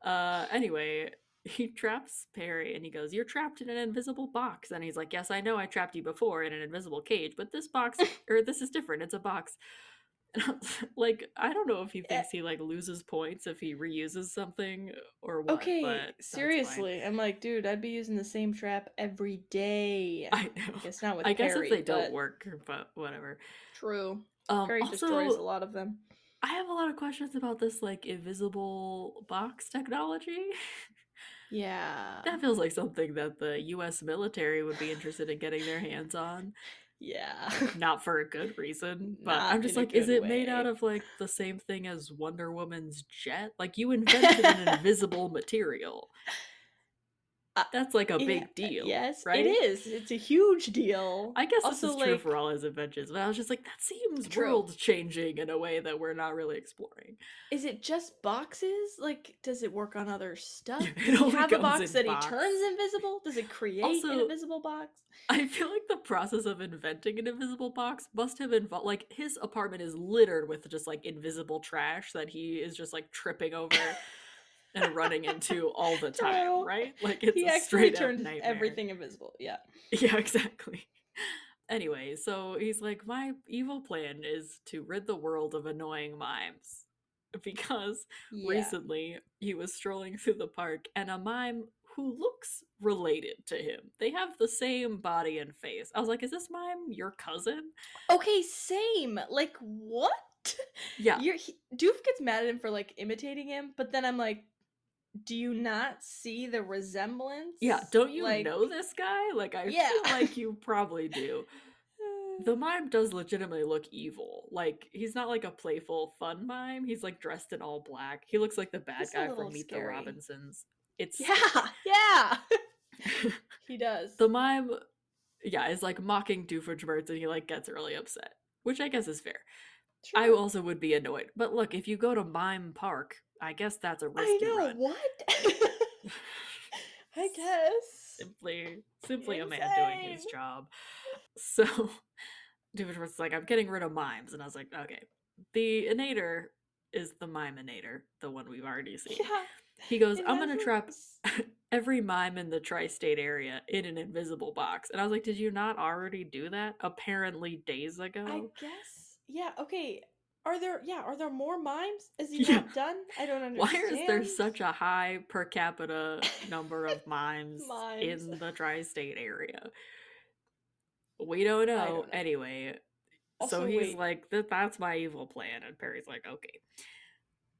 Uh, anyway, he traps Perry and he goes, "You're trapped in an invisible box." And he's like, "Yes, I know. I trapped you before in an invisible cage, but this box, or this is different. It's a box." And I was like, I don't know if he Eh. thinks he like loses points if he reuses something or what. okay, but seriously. I'm like, dude, I'd be using the same trap every day. I know. I guess not with I guess if they don't work, but whatever. True. Um, Perry also, destroys a lot of them. I have a lot of questions about this like invisible box technology. Yeah. that feels like something that the U.S. military would be interested in getting their hands on. Yeah. Not for a good reason, but Not I'm just like, is it made out of like the same thing as Wonder Woman's jet? Like you invented an invisible material. Uh, That's like a Yeah, big deal. Yes, right? it is. It's a huge deal. I guess Also, this is true like- for all his adventures, but I was just like, that seems world changing in a way that we're not really exploring. Is it just boxes? Like, does it work on other stuff? Does he have a box that box. he turns invisible? Does it create an invisible box? I feel like the process of inventing an invisible box must have involved like his apartment is littered with just like invisible trash that he is just like tripping over and running into all the time, True. right? Like it's he a straight up turns nightmare. everything invisible. Yeah. Yeah, exactly. Anyway, so he's like, my evil plan is to rid the world of annoying mimes. Because Yeah. recently he was strolling through the park and a mime who looks related to him. They have the same body and face. I was like, is this mime your cousin? Okay, same. Like, what? Yeah. You're, he, Doof gets mad at him for like imitating him, but then I'm like, do you not see the resemblance? Yeah, don't you Like, know this guy? Like I Yeah. feel like you probably do. The mime does legitimately look evil. Like he's not like a playful fun mime. He's like dressed in all black. He looks like the bad He's guy from Meet the Robinsons. It's Yeah, yeah. he does. the mime yeah, is like mocking Doofenshmirtz and he like gets really upset. Which I guess is fair. I also would be annoyed. But look, if you go to Mime Park, I guess that's a risky I know run. what. I guess. simply simply a man doing his job. So Doofenshmirtz's like, I'm getting rid of mimes. And I was like, okay. The Inator is the Mimeinator, the one we've already seen. Yeah. He goes, I'm gonna trap every mime in the tri-state area in an invisible box. And I was like, did you not already do that? Apparently days ago. I guess. Yeah. Okay. Are there? Yeah. Are there more mimes? Is he Yeah. not done? I don't understand. Why is there such a high per capita number of mimes, Mimes. in the tri-state area? We don't know. don't know. Anyway, Also, so he's wait. like, "That that's my evil plan," and Perry's like, "Okay."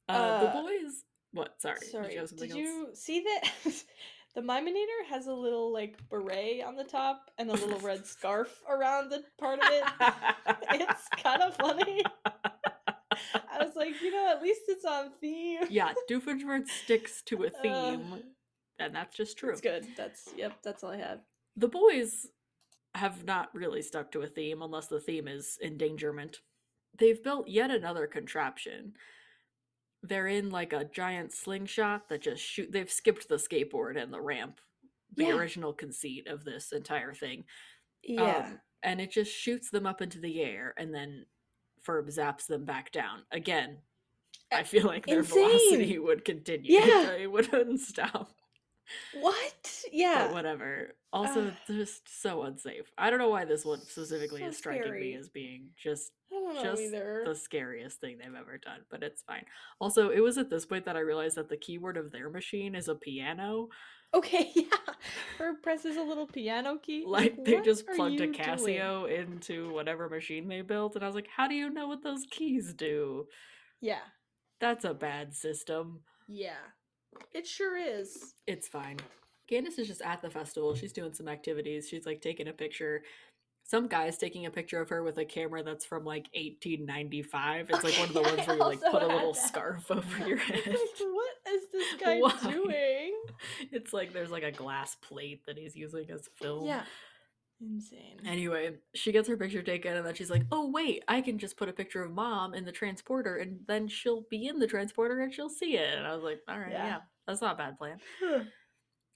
Uh, Uh, the boys. What? Sorry. Sorry. Did you Did you see that? the Mimeinator has a little like beret on the top and a little red scarf around the part of it. it's kind of funny. I was like, you know, at least it's on theme. yeah, Doofenshmirtz sticks to a Uh, theme, and that's just true. That's good. That's yep. That's all I had. The boys have not really stuck to a theme unless the theme is endangerment. They've built yet another contraption. They're in like a giant slingshot that just shoot. They've skipped the skateboard and the ramp, the Yeah. original conceit of this entire thing. Yeah. Um, and it just shoots them up into the air and then Ferb zaps them back down. Again, I Uh, feel like their insane. velocity would continue. Yeah. it wouldn't stop. what? Yeah. But whatever. Also, Ugh. just so unsafe. I don't know why this one specifically So is striking scary. me as being just I just either. the scariest thing they've ever done, but it's fine. Also, it was at this point that I realized that the keyword of their machine is a piano. Okay, yeah. Ferb presses a little piano key. Like they just plugged a you doing? Casio into whatever machine they built, and I was like, how do you know what those keys do? Yeah. That's a bad system. Yeah. It sure is. It's fine. Candace is just at the festival. She's doing some activities. She's like taking a picture. Some guy's taking a picture of her with a camera that's from like 1895. It's like one of the ones where you like put a little that. scarf over your head. Is this guy Why? doing? It's like there's like a glass plate that he's using as film. Yeah. Insane. Anyway, she gets her picture taken and then she's like, oh, wait, I can just put a picture of mom in the transporter and then she'll be in the transporter and she'll see it. And I was like, all right, yeah, Yeah. that's not a bad plan.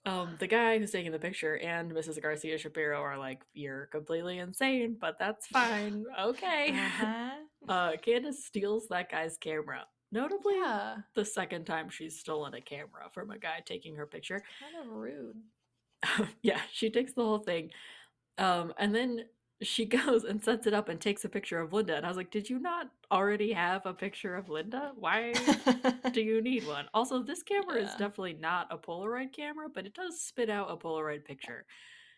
Um, the guy who's taking the picture and Mrs. Garcia Shapiro are like, you're completely insane, but that's fine. Okay. uh-huh. Uh, Candace steals that guy's camera. Notably, Yeah. the second time she's stolen a camera from a guy taking her picture. Kind of rude. yeah, she takes the whole thing. Um, and then she goes and sets it up and takes a picture of Linda. And I was like, Did you not already have a picture of Linda? Why do you need one? Also, this camera is definitely not a Polaroid camera, but it does spit out a Polaroid picture.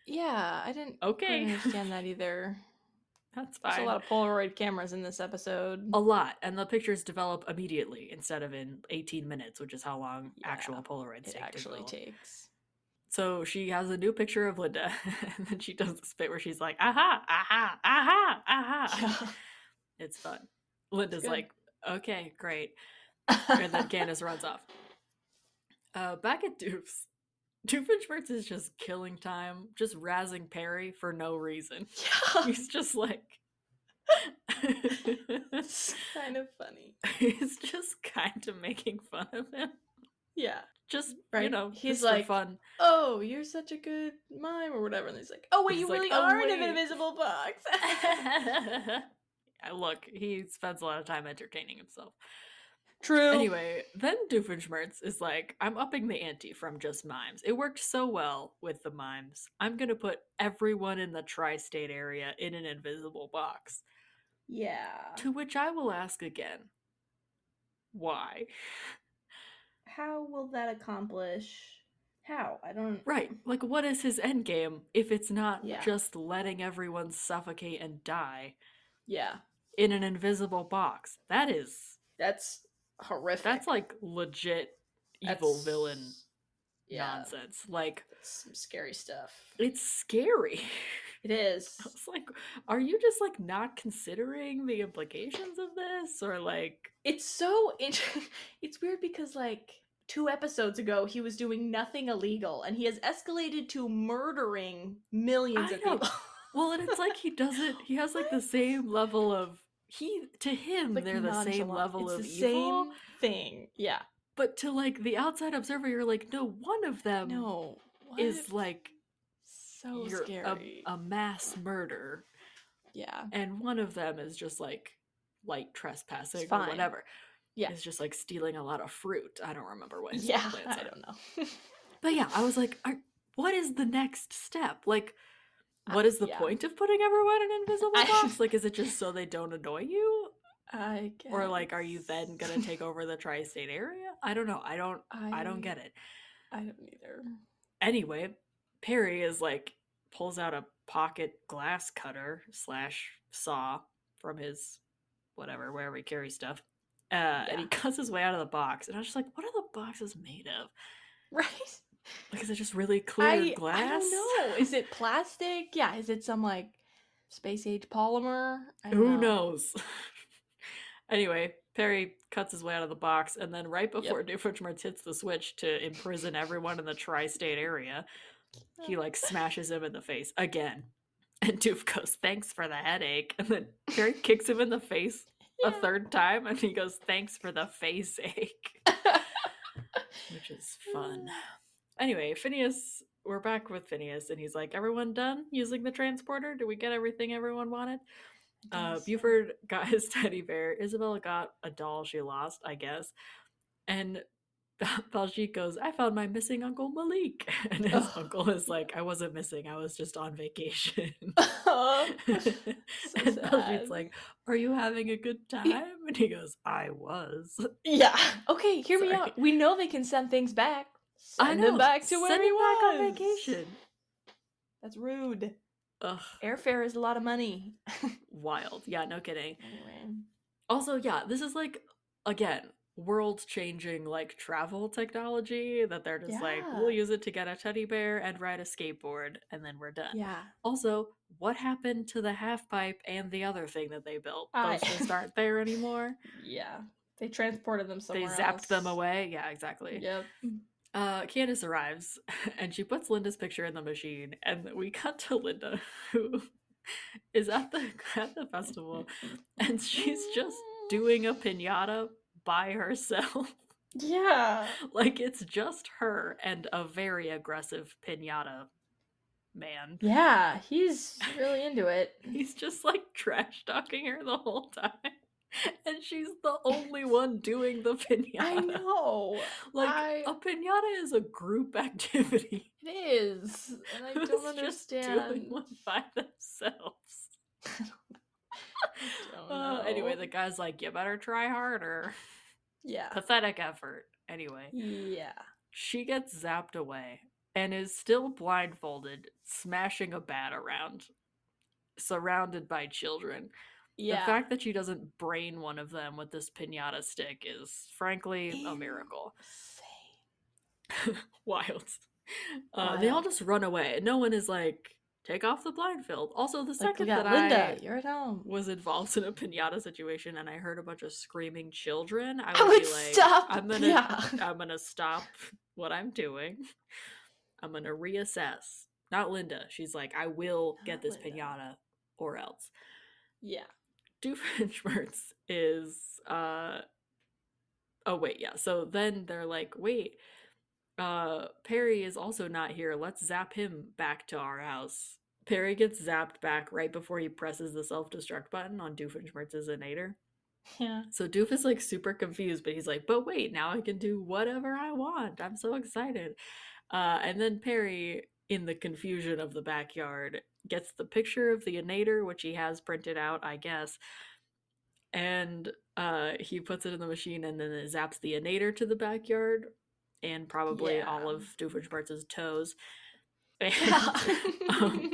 yeah, I didn't Okay. understand that either. That's There's fine. a lot of Polaroid cameras in this episode. A lot, and the pictures develop immediately instead of in 18 minutes, which is how long actual Yeah, Polaroids it take actually takes. So she has a new picture of Linda, and then she does the spit where she's like, aha, aha, aha, aha. It's fun. Linda's like, okay, great. And then Candace runs off. Uh, back at Doof's, Doofenshmirtz is just killing time, just razzing Perry for no reason. yeah, He's just like, it's kind of funny. he's just kind of making fun of him. Yeah. Just, you know, He's just like, for fun. Oh, you're such a good mime or whatever. And he's like, oh wait, He's you like, really "Oh, are in an invisible box. Yeah, Look, he spends a lot of time entertaining himself. True. Anyway, then Doofenshmirtz is like, I'm upping the ante from just mimes. It worked so well with the mimes. I'm going to put everyone in the tri state area in an invisible box. Yeah. To which I will ask again why? How will that accomplish? How? I don't. Right. Like, what is his end game if it's not Yeah. just letting everyone suffocate and die Yeah. in an invisible box? That is, That's horrific. that's like legit evil villain Yeah. nonsense. Like, some scary stuff. it's scary. It is. I was like, are you just like not considering the implications of this? Or like, It's so interesting. It's weird because like two episodes ago he was doing nothing illegal and he has escalated to murdering millions I of know. people. well, and it's like he doesn't, he has like the same level of, he, to him, Like, they're the same level it's of the evil. same thing. Yeah. But to like the outside observer, you're like, no, one of them No. is like so you're a, scary. a mass murder, yeah. and one of them is just like light trespassing or whatever. Yeah. Is just like stealing a lot of fruit. I don't remember what Yeah. I don't know. But yeah, I was like, are, what is the next step? Like, what is the yeah. point of putting everyone in invisible I- box? Like, is it just so they don't annoy you? I guess. Or like, are you then gonna take over the tri-state area? I don't know. I don't. I don't get it. I don't either. Anyway, Perry is like pulls out a pocket glass cutter slash saw from his whatever wherever he carries stuff, uh, and he cuts his way out of the box. And I was just like, what are the boxes made of? Right? Like, is it just really clear I, glass? I don't know. Is it plastic? Yeah. Is it some like space age polymer? Who know. knows? anyway, Perry cuts his way out of the box, and then right before Doofenshmirtz hits the switch to imprison everyone in the tri-state area, he like smashes him in the face again. And Doof goes, "Thanks for the headache," and then Perry kicks him in the face a third time, and he goes, "Thanks for the face ache," which is fun. Anyway, Phineas, we're back with Phineas, and he's like, "Everyone done using the transporter? Do we get everything everyone wanted?" Uh. Buford got his teddy bear. Isabella got a doll she lost, I guess. And Baljeet goes, I found my missing Uncle Malik. And his uncle is like, I wasn't missing, I was just on vacation. Oh, and sad. Baljeet's like, Are you having a good time? And he goes, I was. yeah. Okay, hear me out. We know they can send things back. Send them back to where send he him back on vacation. That's rude. Ugh, Airfare is a lot of money. wild. Yeah, no kidding. anyway. Also, yeah, this is like again world changing like travel technology that they're just like we'll use it to get a teddy bear and ride a skateboard and then we're done. Yeah. Also, what happened to the half pipe and the other thing that they built? I- Those just aren't there anymore. Yeah. They transported them somewhere they zapped them away. Yeah, exactly. Yep. Uh, Candace arrives and she puts Linda's picture in the machine, and we cut to Linda, who is at the at the festival, and she's just doing a pinata by herself. Yeah. like it's just her and a very aggressive pinata man. Yeah. He's really into it. He's just like trash talking her the whole time. And she's the only one doing the pinata. I know. Like I- a pinata is a group activity. It is. And I don't just doing understand. one by themselves. Don't Uh, anyway, the guy's like, "You better try harder." yeah. Pathetic effort. Anyway, Yeah. she gets zapped away and is still blindfolded, smashing a bat around, surrounded by children. Yeah. The fact that she doesn't brain one of them with this pinata stick is, frankly, a miracle. Wild. Uh, they all just run away. No one is like, take off the blindfold. Also, the Like, second yeah, that Linda, I you're at home. was involved in a pinata situation and I heard a bunch of screaming children, I would, I would be like, stop. I'm gonna, Yeah. I'm gonna stop what I'm doing. I'm gonna reassess. Not Linda. She's like, I will get this Linda. pinata or else. Yeah. Doofenshmirtz is uh oh wait yeah so then they're like wait uh perry is also not here. Let's zap him back to our house. Perry gets zapped back right before he presses the self-destruct button on doofenshmirtz's inator Yeah. so doof is like super confused but he's like but wait now i can do whatever i want. I'm so excited. Uh and then perry in the confusion of the backyard gets the picture of the inator which he has printed out i guess and uh he puts it in the machine and then it zaps the inator to the backyard and probably all Yeah. of doofenshmirtz's toes and Yeah. um,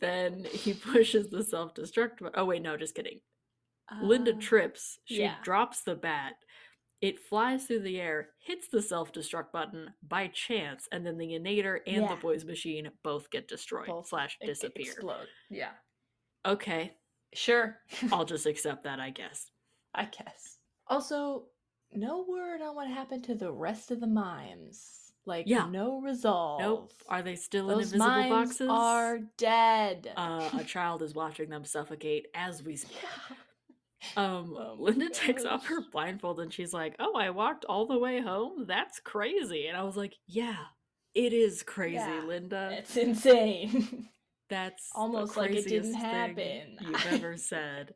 then he pushes the self-destruct oh wait no just kidding Linda Uh, trips. She yeah. drops the bat. It flies through the air, hits the self destruct button by chance, and then the Inator and the boys' machine both get destroyed both slash disappear. Explode. Yeah. Okay, Sure. I'll just accept that, I guess. I guess. Also, no word on what happened to the rest of the mimes. Like, Yeah. no resolve. Nope. Are they still in invisible boxes? are dead. uh, a child is watching them suffocate as we speak. Yeah. Um, Oh Linda takes off her blindfold and she's like, "Oh, I walked all the way home. That's crazy." And I was like, "Yeah, it is crazy, Yeah, Linda. It's insane. That's almost like it didn't happen. You've ever said.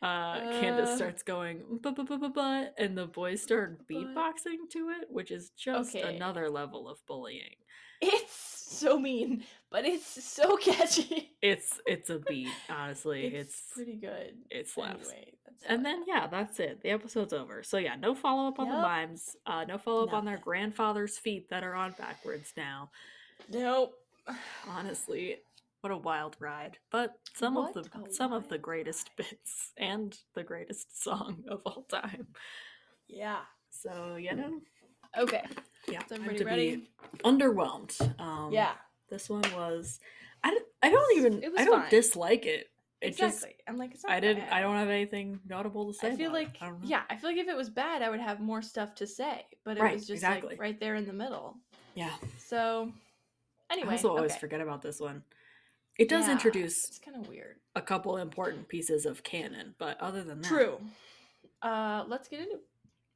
Uh, Candace Uh. starts going but, and the boys start beatboxing to it, which is just Okay. another level of bullying. it's so mean, but it's so catchy. It's it's a beat, honestly. It's, It's, pretty good. it slaps. Anyway, and then yeah, that's it. The episode's over. So yeah, no follow up on the Yep. mimes. Uh, no follow up on their grandfather's feet that are on backwards now. nope. Honestly, what a wild ride. But some What of the some of the greatest bits and the greatest song of all time. Yeah. So you know, Okay. yeah, time everybody to ready? be underwhelmed. Um, yeah. This one was. I don't, I don't even. It was I don't fine. dislike it. It exactly. I'm like, it's not I didn't. bad. I don't have anything notable to say. I feel like I don't know. yeah, I feel like if it was bad, I would have more stuff to say. But it Right, was just exactly. like right there in the middle. Yeah. So anyway, I also always okay. forget about this one. It does Yeah, introduce It's kind of weird. a couple important pieces of canon, but other than that, True. Uh, let's get into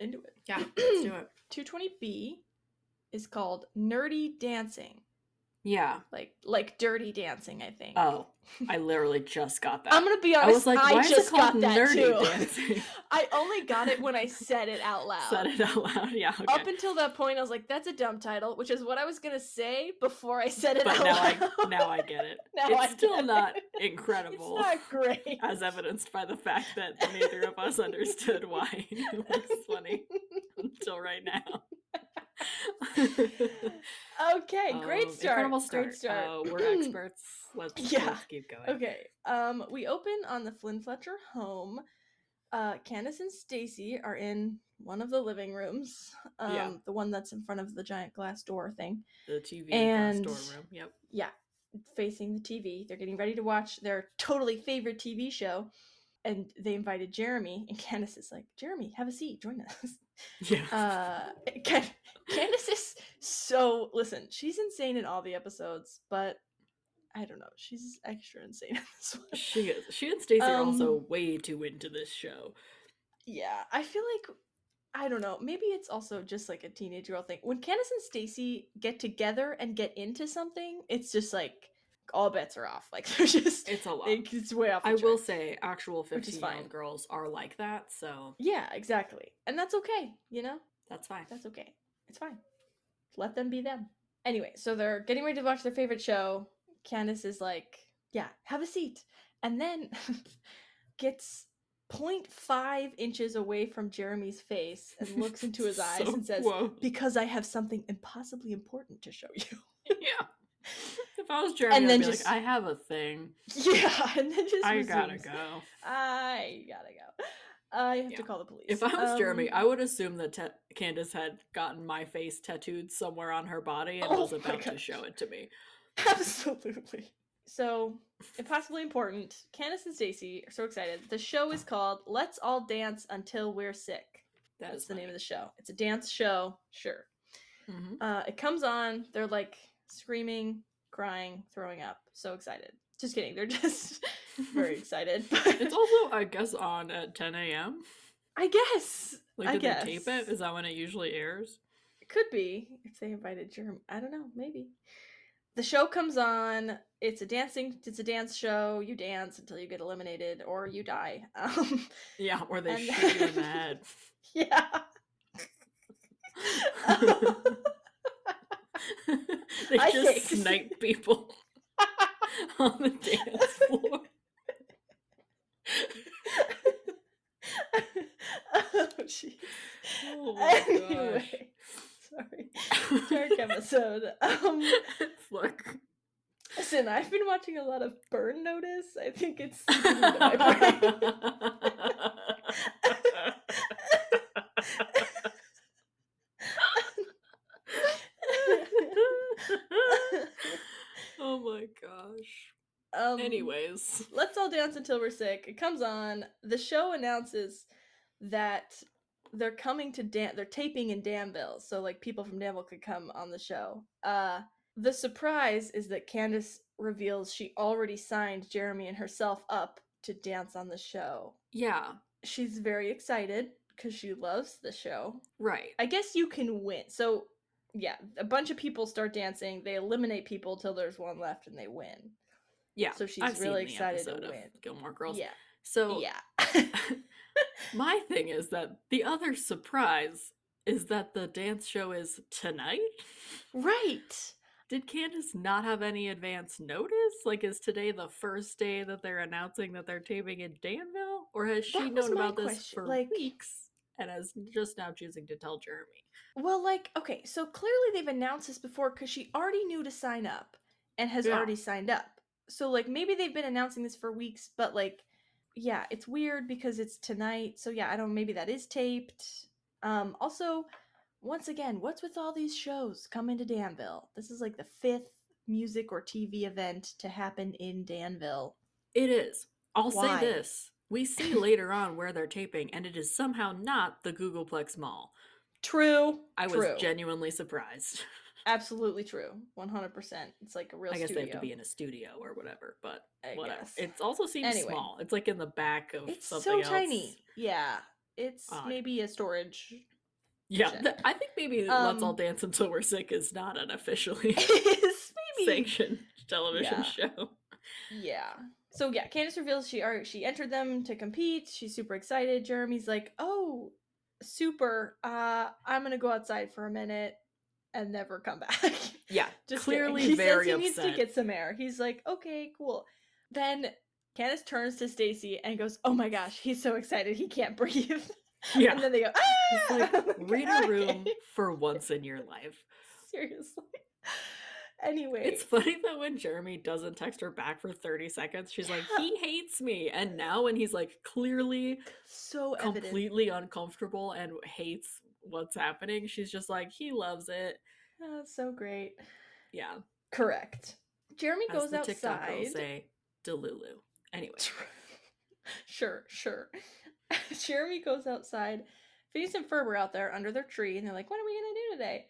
into it. Yeah, let's do it. 220B is called Nerdy Dancing, Yeah. like like Dirty Dancing. I think. Oh, I literally just got that. I'm gonna be honest. I was like, I just it called got that nerdy too. dancing? I only got it when I said it out loud. Said it out loud. Yeah. Okay. Up until that point, I was like, "That's a dumb title," which is what I was gonna say before I said it but out now loud. I now I get it. Now it's I still not it. incredible. It's not great. as evidenced by the fact that neither of us understood why it was funny until right now. Okay, great Um, start. Incredible start. Great start. Uh, we're experts. Let's, Yeah. let's keep going. Okay. Um, we open on the Flynn Fletcher home. Uh, Candace and Stacy are in one of the living rooms. Um, Yeah. the one that's in front of the giant glass door thing. The TV And- glass room. Yep. Yeah, facing the TV. They're getting ready to watch their totally favorite TV show. And they invited Jeremy, and Candace is like, Jeremy, have a seat, join us. Yeah. Uh, Can- Candace is so listen. She's insane in all the episodes, but I don't know. She's extra insane in this one. she is. She and Stacy are also Um, way too into this show. Yeah, I feel like I don't know. Maybe it's also just like a teenage girl thing. When Candace and Stacy get together and get into something, it's just like all bets are off. Like they're just It's a lot. it's way off. The I will say, actual fifteen year old girls are like that, so Yeah, exactly, and that's okay. You know, that's fine. that's okay. It's fine. Let them be them. Anyway, so they're getting ready to watch their favorite show. Candace is like, "Yeah, have a seat," and then gets 0.5 inches away from Jeremy's face and looks into his eyes and says, quote. Because I have something impossibly important to show you. yeah. If I was Jeremy, And then just- like, I have a thing. yeah, and then just I gotta go. I gotta go. I have to call the police. If I was Jeremy, Um, I would assume that ta- Candace had gotten my face tattooed somewhere on her body and Oh was about to show it to me. Absolutely. So, impossibly important. Candace and Stacy are so excited. The show is called Let's All Dance Until We're Sick. That That's the name of the show. It's a dance show, sure. hmm Uh, it comes on. They're like screaming, crying, throwing up. So excited. Just kidding. They're just very excited. But It's also, I guess, on at 10 a.m. I guess. Like, I did guess. they tape it? Is that when it usually airs? It could be if they invited Jeremy. I don't know. Maybe. The show comes on. It's a dancing. It's a dance show. You dance until you get eliminated or you die. Um, Yeah, or they shoot you in the head. yeah. they I just think- snipe people on the dance floor. oh jeez. Oh my anyway, sorry. Dark episode. Um, Look. listen, I've been watching a lot of Burn Notice. I think it's my brain. oh my gosh. um, Anyways. Let's all dance until we're sick. It comes on. The show announces that they're coming to Dan. They're taping in Danville, so like people from Danville could come on the show. Uh, the surprise is that Candace reveals she already signed Jeremy and herself up to dance on the show. Yeah, She's very excited because she loves the show. right. I guess you can win. So yeah, a bunch of people start dancing. They eliminate people till there's one left, and they win. Yeah. So she's I've really excited to win. Gilmore Girls. Yeah, So yeah. my thing is that the other surprise is that the dance show is tonight. Right. Did Candace not have any advance notice? Like, is today the first day that they're announcing that they're taping in Danville? Or has she That known about this for like- weeks and is just now choosing to tell Jeremy? Well, like, okay, so clearly they've announced this before because she already knew to sign up and has Yeah. already signed up. So, like, maybe they've been announcing this for weeks, but, like, yeah, it's weird because it's tonight. So, yeah, I don't maybe that is taped. Um, also, once again, what's with all these shows coming to Danville? This is like the fifth music or TV event to happen in Danville. It is. I'll Why? say this. We see later on where they're taping, and it is somehow not the Googolplex Mall. True. I was true. genuinely surprised. Absolutely true. 100%. It's like a real I guess studio. they have to be in a studio or whatever, but I whatever. guess. It also seems Anyway. small. It's like in the back of It's something so else. tiny. Yeah. It's Odd. maybe a storage. Yeah, th- I think maybe Let's All Um, Dance Until We're Sick is not an officially sanctioned television Yeah. show. Yeah. So yeah, Candace reveals she are she entered them to compete. She's super excited. Jeremy's like, "Oh, super. Uh, I'm gonna go outside for a minute and never come back." Yeah, Just kidding. clearly he very says he upset. needs to get some air. He's like, "Okay, cool." Then Candace turns to Stacy and goes, "Oh my gosh, he's so excited he can't breathe." yeah, And then they go, "Ah!" it's like read a room for once in your life. Seriously. Anyway, It's funny that when Jeremy doesn't text her back for 30 seconds, she's like, he hates me. And now when he's like clearly so evident. completely uncomfortable and hates what's happening, she's just like, he loves it. Oh, that's so great. Yeah. Correct. Jeremy As goes the TikTok girls outside. say, Delulu. Anyway. sure, sure. Jeremy goes outside. Phineas and Ferb are out there under their tree, and they're like, "What are we gonna do today?"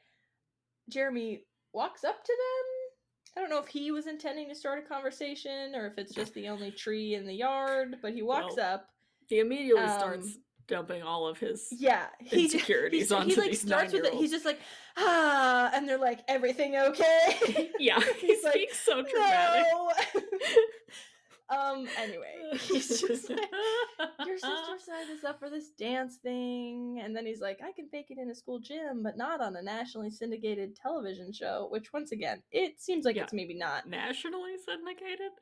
Jeremy walks up to them. I don't know if he was intending to start a conversation or if it's just the only tree in the yard, but he walks Well, up. He immediately starts Um, dumping all of his Yeah, he insecurities he, onto he like these starts with it. He's just like, ah, and they're like, everything okay? Yeah, he He's like, speaks so dramatic. no. Um. Anyway, he's just like, your sister signed us up for this dance thing, and then he's like, I can fake it in a school gym, but not on a nationally syndicated television show. Which, once again, it seems like Yeah. it's maybe not. nationally syndicated.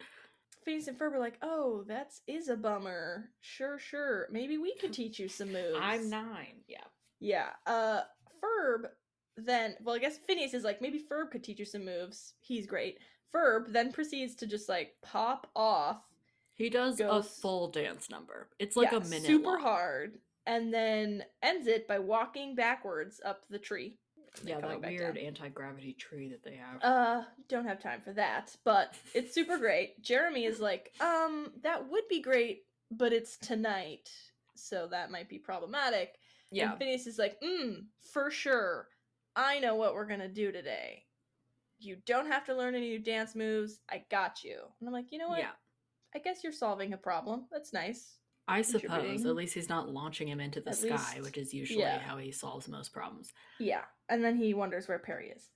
Phineas and Ferb are like, "Oh, that's is a bummer. Sure, sure. Maybe we could teach you some moves." I'm nine. Yeah. Yeah. Uh, Ferb then, well, I guess Phineas is like, maybe Ferb could teach you some moves. He's great. Ferb then proceeds to just like pop off. He does Goes- a full dance number. It's like yeah, a minute. super long. hard, and then ends it by walking backwards up the tree. Yeah, that weird anti gravity tree that they have. Uh, don't have time for that, but it's super great. Jeremy is like, um, that would be great, but it's tonight, so that might be problematic. yeah. And Phineas is like, mm, for sure. I know what we're gonna do today. You don't have to learn any new dance moves. I got you. And I'm like, you know what? Yeah. I guess you're solving a problem. That's nice. I suppose. At least he's not launching him into the At sky, least- which is usually yeah. how he solves most problems. Yeah. And then he wonders where Perry is.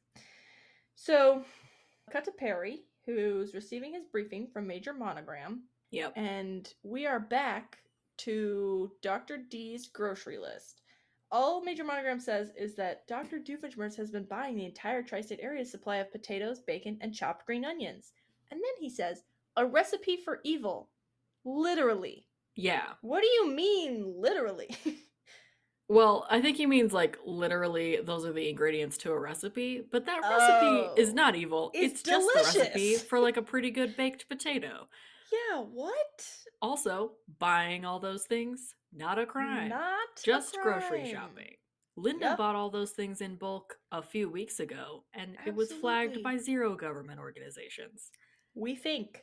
So, cut to Perry, who's receiving his briefing from Major Monogram, Yep. and we are back to Dr. D's grocery list. All Major Monogram says is that Dr. Doofenshmirtz has been buying the entire tri state area's supply of potatoes, bacon, and chopped green onions. And then he says, a recipe for evil. Literally. Yeah. What do you mean, literally? Well, I think he means like literally those are the ingredients to a recipe, but that recipe is Oh. not evil. It's It's, just the recipe for like a pretty good baked potato. yeah, what? Also, buying all those things, not a crime. Not a just grocery shopping. Linda Yep. bought all those things in bulk a few weeks ago, and it was flagged by zero government organizations. We think.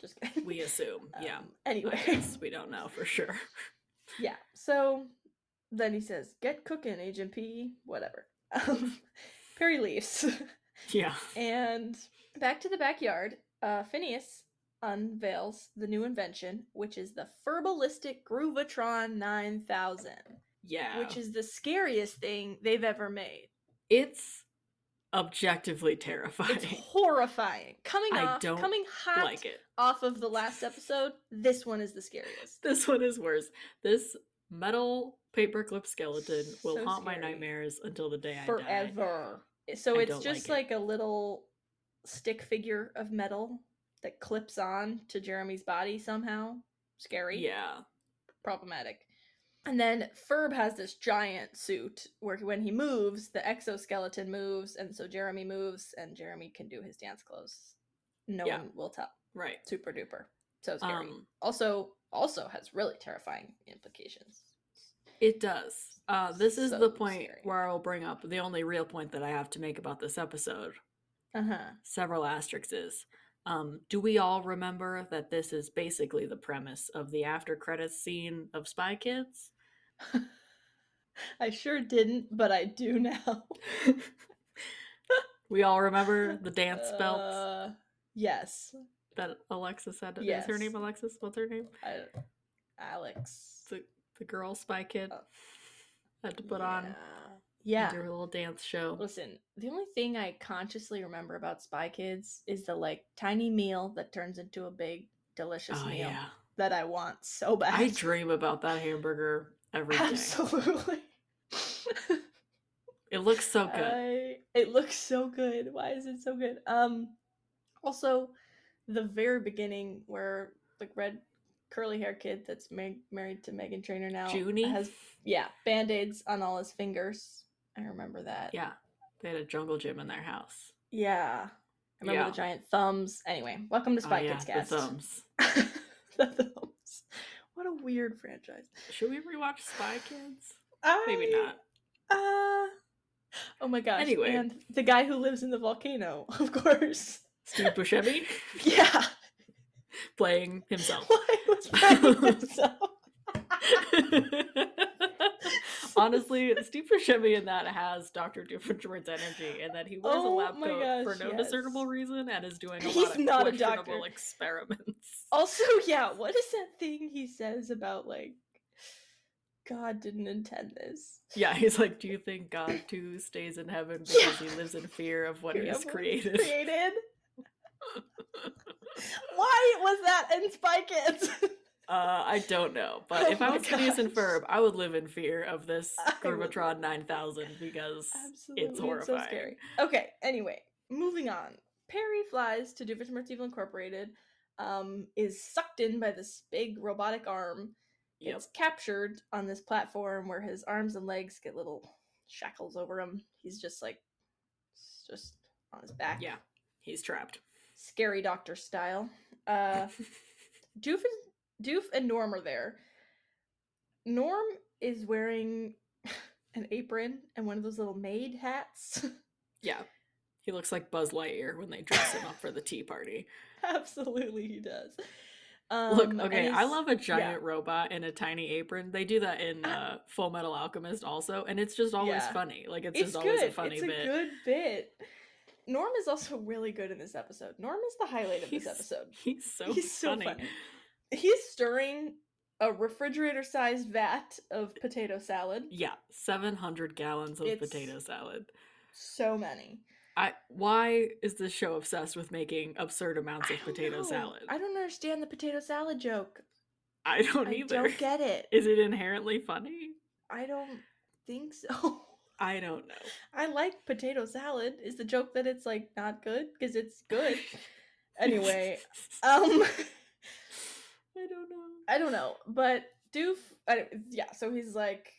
Just kidding. We assume, yeah. Um, I Anyway. we don't know for sure. Yeah. So then he says, "Get cooking, Agent P." Whatever. Um, Perry leaves, yeah. and back to the backyard. Uh, Phineas unveils the new invention, which is the Furbalistic Groovatron 9000, Yeah. which is the scariest thing they've ever made. it's objectively terrifying. It's horrifying. Coming I off, don't coming hot like it. off of the last episode, this one is the scariest. This one is worse. This metal paperclip skeleton will So haunt my nightmares until the day I die. forever. So I it's just like like, a little stick figure of metal that clips on to Jeremy's body somehow. Scary. Yeah. Problematic. And then Ferb has this giant suit where when he moves, the exoskeleton moves, and so Jeremy moves, and Jeremy can do his dance clothes. No Yeah. one will tell. Right. Super duper. So scary. Um, also, also has really terrifying implications. It does. Uh, this is the point scary. where I'll bring up the only real point that I have to make about this episode. Uh huh. Several asterisks is. Um, do we all remember that this is basically the premise of the after credits scene of Spy Kids? I sure didn't, but I do now. we all remember the dance belts Uh, yes. that Alexis had. Is her name Alexis? What's her name? I, Alex. The the girl Spy Kid Uh, had to put on Yeah. do her little dance show. Listen, the only thing I consciously remember about Spy Kids is the like tiny meal that turns into a big delicious Oh meal yeah, that I want so bad. I dream about that hamburger every day. Absolutely. It looks so good. I, it looks so good. Why is it so good? Um, also, the very beginning where the red curly hair kid that's ma- married to Meghan Trainor now Juni? has yeah band aids on all his fingers. I remember that. Yeah, they had a jungle gym in their house. yeah. I remember Yeah. the giant thumbs. Anyway, welcome to Oh, Spy yeah, Kids the thumbs. the thumbs. What a weird franchise. Should we rewatch Spy Kids? I, Maybe not. Uh, oh my gosh. Anyway. and the guy who lives in the volcano, of course. Steve Buscemi Yeah. playing himself. Why was playing himself? Honestly, Steve Buscemi in that has Dr. Doofenshmirtz energy, and that he wears Oh a lab coat for no yes. discernible reason and is doing a He's lot of not a doctor. experiments. Also, yeah, what is that thing he says about like God didn't intend this? Yeah, he's like, "Do you think God too stays in heaven because Yeah. he lives in fear of what Fear he's created?" Created. Why was that in Spy Kids? Uh, I don't know, but Oh if I my was Phineas and gosh. Ferb, I would live in fear of this I would- 9000 because Absolutely, it's horrifying. so scary. Okay, anyway, moving on. Perry flies to Doofenshmirtz Evil Incorporated. um, is sucked in by this big robotic arm. Yep. It's captured on this platform where his arms and legs get little shackles over him. He's just like, just on his back. Yeah. He's trapped. Scary doctor style. Uh, Doof and Doof and Norm are there. Norm is wearing an apron and one of those little maid hats. yeah. He looks like Buzz Lightyear when they dress him up for the tea party. Absolutely, he does. Um, Look, okay, I love a giant robot in a tiny apron. They do that in uh, Full Metal Alchemist also, and it's just always Yeah. funny. Like it's, It's just good. always a funny it's bit. a good bit. Norm is also really good in this episode. Norm is the highlight of He's this episode. He's so He's so funny. He's stirring a refrigerator-sized vat of potato salad. Yeah, 700 gallons of It's- potato salad. So many. I why is this show obsessed with making absurd amounts I of don't potato know. salad? I don't understand the potato salad joke. I don't I either. don't get it. Is it inherently funny? I don't think so. I don't know. I like potato salad. Is the joke that it's like not good because it's good? anyway, um, I don't know. I don't know, but Doof, I, yeah. So he's like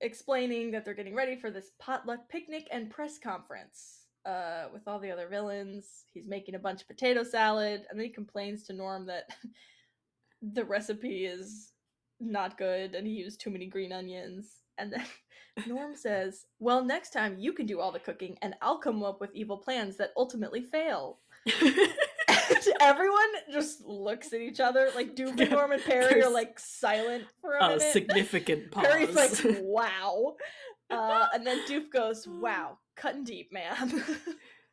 explaining that they're getting ready for this potluck picnic and press conference uh, with all the other villains. He's making a bunch of potato salad, and then he complains to Norm that the recipe is not good and he used too many green onions. And then Norm says, "Well, next time you can do all the cooking, and I'll come up with evil plans that ultimately fail." Everyone just looks at each other like Doof and Norm and Perry are like silent for a a minute. significant pause. Perry's like, wow. Uh, and then Doof goes, wow, cutting deep, man.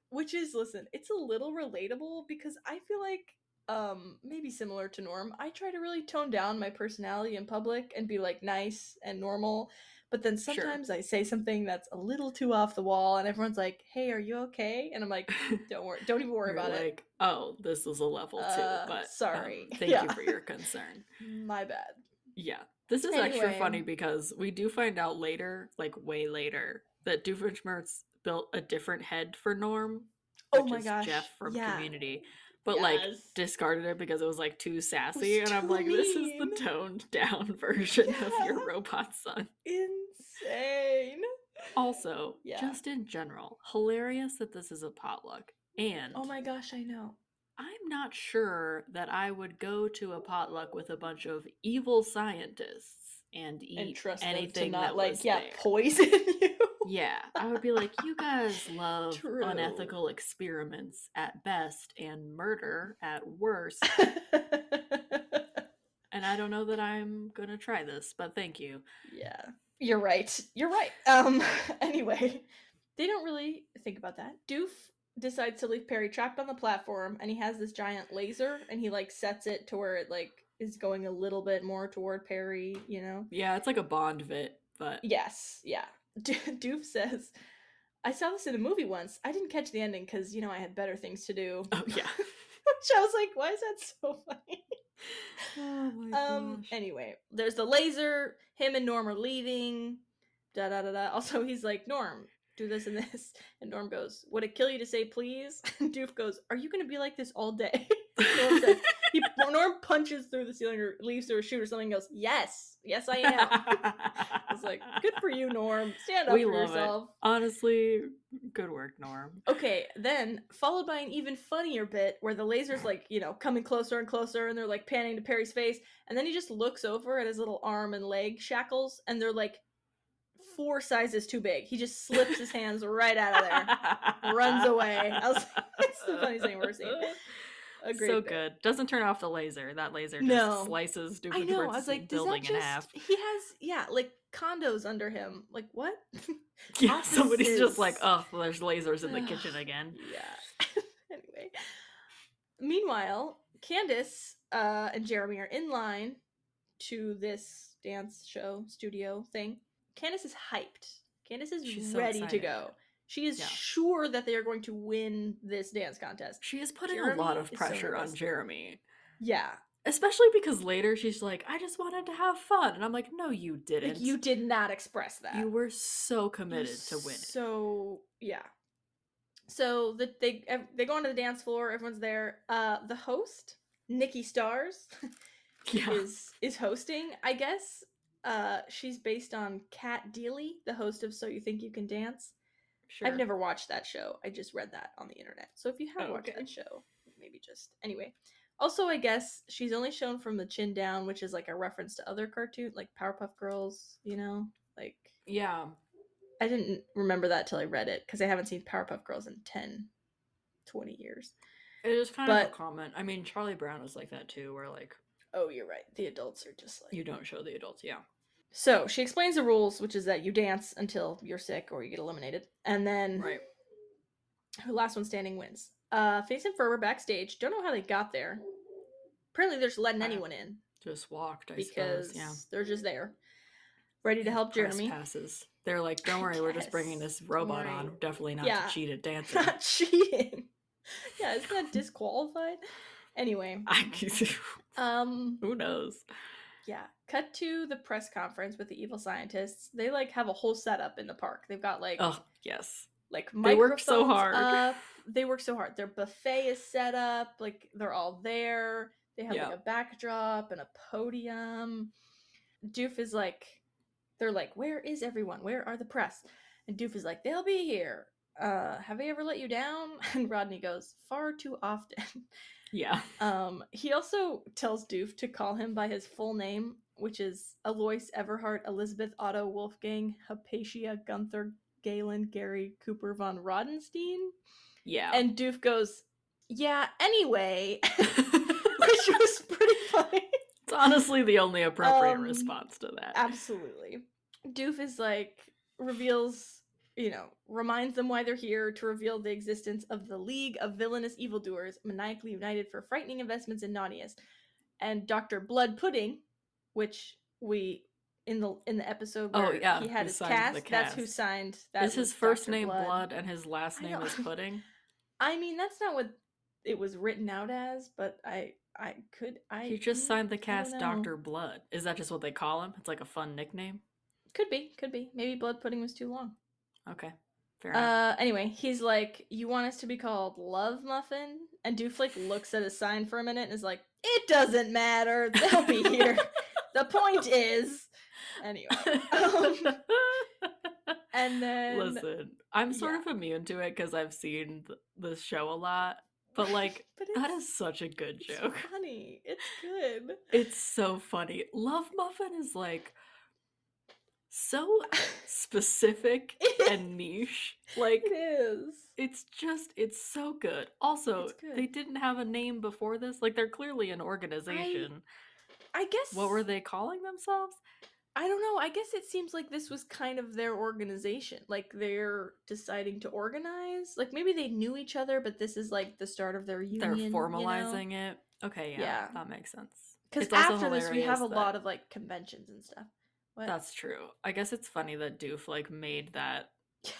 Which is, listen, it's a little relatable because I feel like, um, maybe similar to Norm, I try to really tone down my personality in public and be like nice and normal. But then Sure. sometimes I say something that's a little too off the wall, and everyone's like, "Hey, are you okay?" And I'm like, "Don't worry, don't even worry about it. like, oh, this is a level two, Uh, but um, sorry. thank Yeah. you for your concern. My bad." Yeah. This is extra funny because we do find out later, like way later, that Doofenshmirtz built a different head for Norm. Oh my is gosh, Jeff from yeah. Community. But like discarded it because it was like too sassy. And I'm too like, this is the toned down version of your robot son. Insane. Also, Yeah. just in general, hilarious that this is a potluck. And Oh my gosh, I know. I'm not sure that I would go to a potluck with a bunch of evil scientists and eat and anything to not that like was yeah there. poison you. Yeah, I would be like, you guys love True. unethical experiments at best and murder at worst, and I don't know that I'm gonna try this, but thank you. yeah, you're right. You're right. Um. Anyway, they don't really think about that. Doof decides to leave Perry trapped on the platform, and he has this giant laser, and he like sets it to where it like is going a little bit more toward Perry. You know. Yeah, it's like a Bond vit, but Yes. Yeah. Do- Doof says. I saw this in a movie once. I didn't catch the ending because, you know, I had better things to do. oh yeah. Which I was like, why is that so funny? Oh my Um. Anyway, there's the laser. Him and Norm are leaving. Da da da da. Also, he's like, Norm, do this and this. And Norm goes, Would it kill you to say please? And Doof goes, Are you gonna be like this all day? Norm says, he, Norm punches through the ceiling or leaves through a chute or something. And goes, Yes, yes, I am. I was like, Good for you, Norm. Stand up We for love it. yourself. Honestly, good work, Norm. Okay, then followed by an even funnier bit where the laser's like, you know, coming closer and closer and they're like panning to Perry's face. And then he just looks over at his little arm and leg shackles and they're like four sizes too big. He just slips his hands right out of there, runs away. I was like, it's the funniest thing I've ever seen. So good. Doesn't turn off the laser. That laser just No. slices I know. I was like, does that building just? in half. He has, yeah, like condos under him. Like what? Yeah, somebody's just like, offices. oh, there's lasers in the kitchen again. Yeah. anyway. Meanwhile, Candace uh, and Jeremy are in line to this dance show studio thing. Candace is hyped. Candace is She's so ready to go. She is Yeah. sure that they are going to win this dance contest. She is putting a lot of is so pressure on. Jeremy. Yeah. Especially because later she's like, I just wanted to have fun. And I'm like, no, you didn't. Like you did not express that. You were so You're committed to winning. So yeah. So the, they they go onto the dance floor. Everyone's there. Uh, the host Nikki Stars Yeah. is is hosting. I guess uh she's based on Cat Deeley, the host of So You Think You Can Dance. Sure. I've never watched that show. I just read that on the internet. So if you have Oh, watched okay. that show, maybe just anyway. Also, I guess she's only shown from the chin down, which is like a reference to other cartoons like Powerpuff Girls, you know? Like Yeah. I didn't remember that till I read it because I haven't seen Powerpuff Girls in 10, 20 years. It is kind of a comment. I mean, Charlie Brown is like that too, where like Oh, you're right. The adults are just like you don't show the adults. Yeah. So she explains the rules, which is that you dance until you're sick or you get eliminated, and then Right. last one standing wins. Uh, Face and Ferber backstage. Don't know how they got there. Apparently, they're just letting I- anyone in Just walked, I because suppose. Yeah. they're just there, ready to help Press Jeremy. passes. They're like, don't worry, we're just bringing this robot Don't on. Definitely not Yeah. to cheat at dancing. Not cheating. yeah, isn't that disqualified? Anyway, I, um, who knows? yeah. Cut to the press conference with the evil scientists. They like have a whole setup in the park. They've got like Oh, yes. like They work so hard. up. They work so hard. Their buffet is set up. Like they're all there. They have Yeah. like a backdrop and a podium. Doof is like, they're like, where is everyone? Where are the press? And Doof is like, they'll be here. Uh, have they ever let you down? And Rodney goes, far too often. Yeah. Um, he also tells Doof to call him by his full name, which is Alois Everhart Elizabeth Otto Wolfgang Hypatia Gunther Galen Gary Cooper von Rodenstein. Yeah. And Doof goes, Yeah, anyway. which was pretty funny. it's honestly the only appropriate Um, response to that. Absolutely. Doof is like, reveals, you know, reminds them why they're here to reveal the existence of the League of Villainous Evildoers, maniacally united for frightening investments in naughtiness. And Dr. Blood Pudding, which we in the in the episode Oh, where yeah, he had who his signed cast, that's who signed that. is his first Dr. name Blood. and his last name is. Pudding? I mean, that's not what it was written out as, but I I could I He just mm, signed the cast. Dr. Blood. Is that just what they call him? It's like a fun nickname? Could be, could be. Maybe Blood Pudding was too long. Okay. Fair enough. Uh, anyway, he's like, "You want us to be called Love Muffin?" And Dooflake looks at his sign for a minute and is like, "It doesn't matter. They'll be here. the point is." Anyway, um, and then Listen, I'm sort yeah. of immune to it because I've seen th- this show a lot. But like, but that is such a good it's joke. funny. It's good. It's so funny. Love Muffin is like so specific and niche. Like It is. it's just it's so good. Also, It's good. they didn't have a name before this. Like they're clearly an organization. I guess. What were they calling themselves? I don't know. I guess it seems like this was kind of their organization. Like they're deciding to organize. Like maybe they knew each other, but this is like the start of their union. They're formalizing it. Okay, yeah, Yeah. that makes sense. Because after this, we have a that- lot of like conventions and stuff. What? That's true. I guess it's funny that Doof like made that yeah.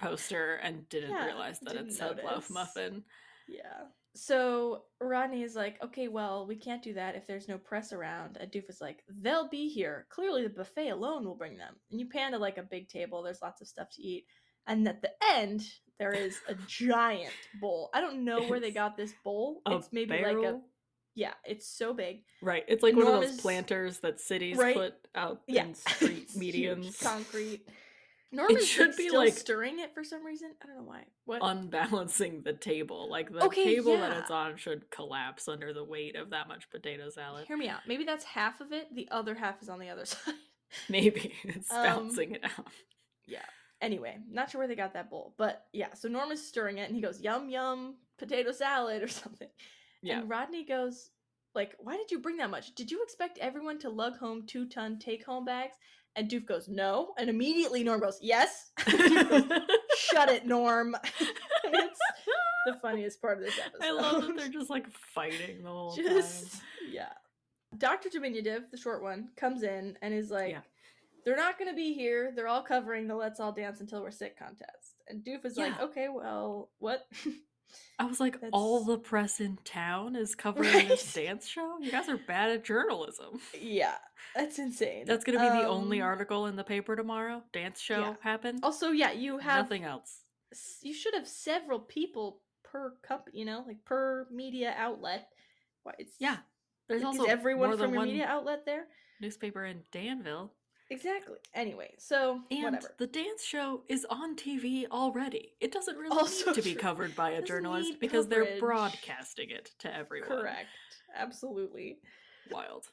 poster and didn't Yeah, realize that didn't it said Love notice. Muffin. Yeah. So Rodney is like, okay, well, we can't do that if there's no press around. And Doof is like, they'll be here. Clearly, the buffet alone will bring them. And you pan to like a big table. There's lots of stuff to eat. And at the end, there is a giant bowl. I don't know where they got this bowl. It's maybe like a yeah. It's so big. Right. It's like one of those planters that cities Right. put out Yeah. in street It's huge, medians, concrete. Should like, be, like, stirring it for some reason. I don't know why. What? unbalancing the table. Like the Okay, table that it's on should collapse under the weight of that much potato salad. Hear me out. Maybe that's half of it. The other half is on the other side. Maybe it's Um, balancing it out. Yeah. Anyway, not sure where they got that bowl, but yeah. So Norm Norman's stirring it, and he goes, "Yum yum, potato salad" or something. Yeah. And Rodney goes, "Like, why did you bring that much? Did you expect everyone to lug home two ton take home bags?" And Doof goes, "No." And immediately Norm goes, "Yes." Goes, Shut it, Norm. it's the funniest part of this episode. I love that they're just like fighting the whole just time. yeah. Dr. Diminutive, the short one, comes in and is like, Yeah. "They're not going to be here. They're all covering the Let's All Dance Until We're Sick contest." And Doof is like, "Okay, well, what?" I was like, all the press in town is covering this dance show? You guys are bad at journalism. yeah, that's insane. That's gonna be the only Um, article in the paper tomorrow. Dance show yeah. happened. Also, yeah, you have Nothing else. you should have several people per company, you know, like per media outlet Why it's Yeah. There's like, also is everyone from your one media outlet there? newspaper in Danville. Exactly. Anyway, so And whatever. the dance show is on TV already. It doesn't really Also need to be covered by a Doesn't journalist because they're broadcasting it to everyone. Correct. Absolutely. Wild.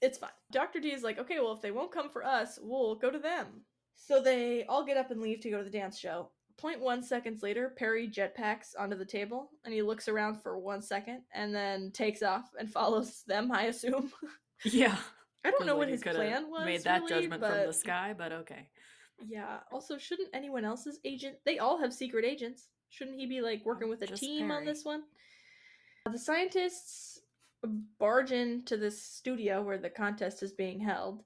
It's fine. Dr. D is like, okay, well, if they won't come for us, we'll go to them. So they all get up and leave to go to the dance show. 0.1 seconds later, Perry jetpacks onto the table and he looks around for one second and then takes off and follows them, I assume. Yeah. I don't know what his plan was. Made that really, judgment from the sky, but okay. Yeah. Also, shouldn't anyone else's agent? They all have secret agents. Shouldn't he be like working with a just team on this one? The scientists barge into this studio where the contest is being held,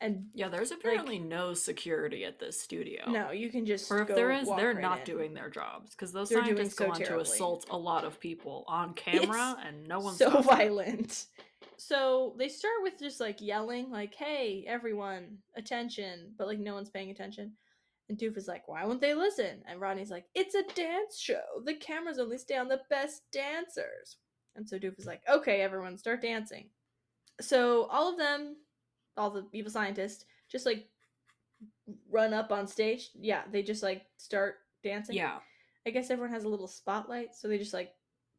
and Yeah, there's apparently no security at this studio. no, you can just Or if there is, they're right not in. doing their jobs because those They're scientists so go on to assault a lot of people on camera, and no one's so violent. them. So they start with just like yelling, like, "Hey, everyone, attention!" But like no one's paying attention. And Doof is like, "Why won't they listen?" And Rodney's like, "It's a dance show. The cameras only stay on the best dancers." And so Doof is like, "Okay, everyone, start dancing." So all of them, all the evil scientists, just like run up on stage. Yeah, they just like start dancing. Yeah, I guess everyone has a little spotlight, so they just like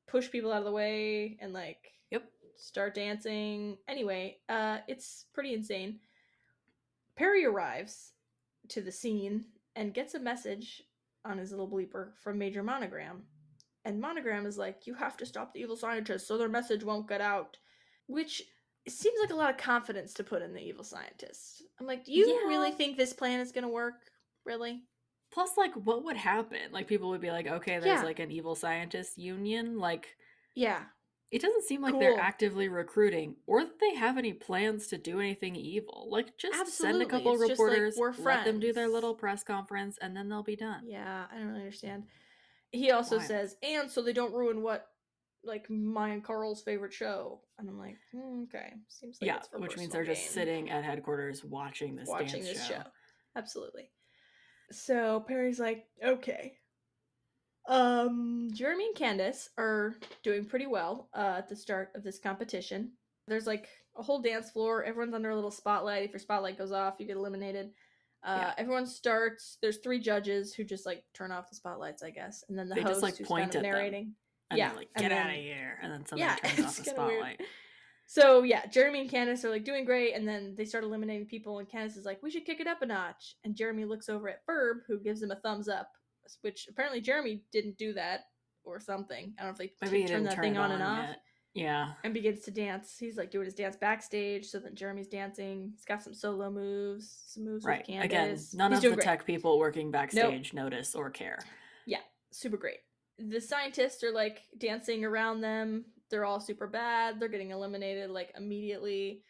push people out of the way and like. Start dancing. Anyway, uh it's pretty insane. Perry arrives to the scene and gets a message on his little bleeper from Major Monogram. And Monogram is like, "You have to stop the evil scientists so their message won't get out." Which seems like a lot of confidence to put in the evil scientists. I'm like, "Do you really think this plan is going to work? Really?" Plus, like, what would happen? Like, people would be like, okay, there's Yeah. like an evil scientist union. Like, Yeah. It doesn't seem like Cool. they're actively recruiting or that they have any plans to do anything evil. Like, just send a couple it's like, reporters, we're let them do their little press conference, and then they'll be done. Yeah, I don't really understand. He also Wild. says, and so they don't ruin what, like, my and Carl's favorite show. And I'm like, hmm, okay, seems like yeah, which means they're just sitting at headquarters watching this watching dance this show. show. Absolutely. So Perry's like, okay. Um, Jeremy and Candace are doing pretty well uh, at the start of this competition. There's like a whole dance floor. Everyone's under a little spotlight. If your spotlight goes off, you get eliminated. Uh, Yeah. Everyone starts. There's three judges who just like turn off the spotlights, I guess, and then the They just, host like, who's point kind of them. narrating. And Yeah, like, get out of here. And then somebody Yeah, turns off the kinda weird. spotlight. So yeah, Jeremy and Candace are like doing great, and then they start eliminating people, and Candace is like, "We should kick it up a notch." And Jeremy looks over at Ferb, who gives him a thumbs up, which apparently Jeremy didn't do that or something. I don't know if they Maybe he turned that turn thing it on, and off, yet. Yeah. and begins to dance. He's like doing his dance backstage, so then Jeremy's dancing. He's got some solo moves, some moves Right. with Candace. Again, none He's of the great. tech people working backstage notice or care. Yeah. Super great. The scientists are like dancing around them. They're all super bad. They're getting eliminated like immediately.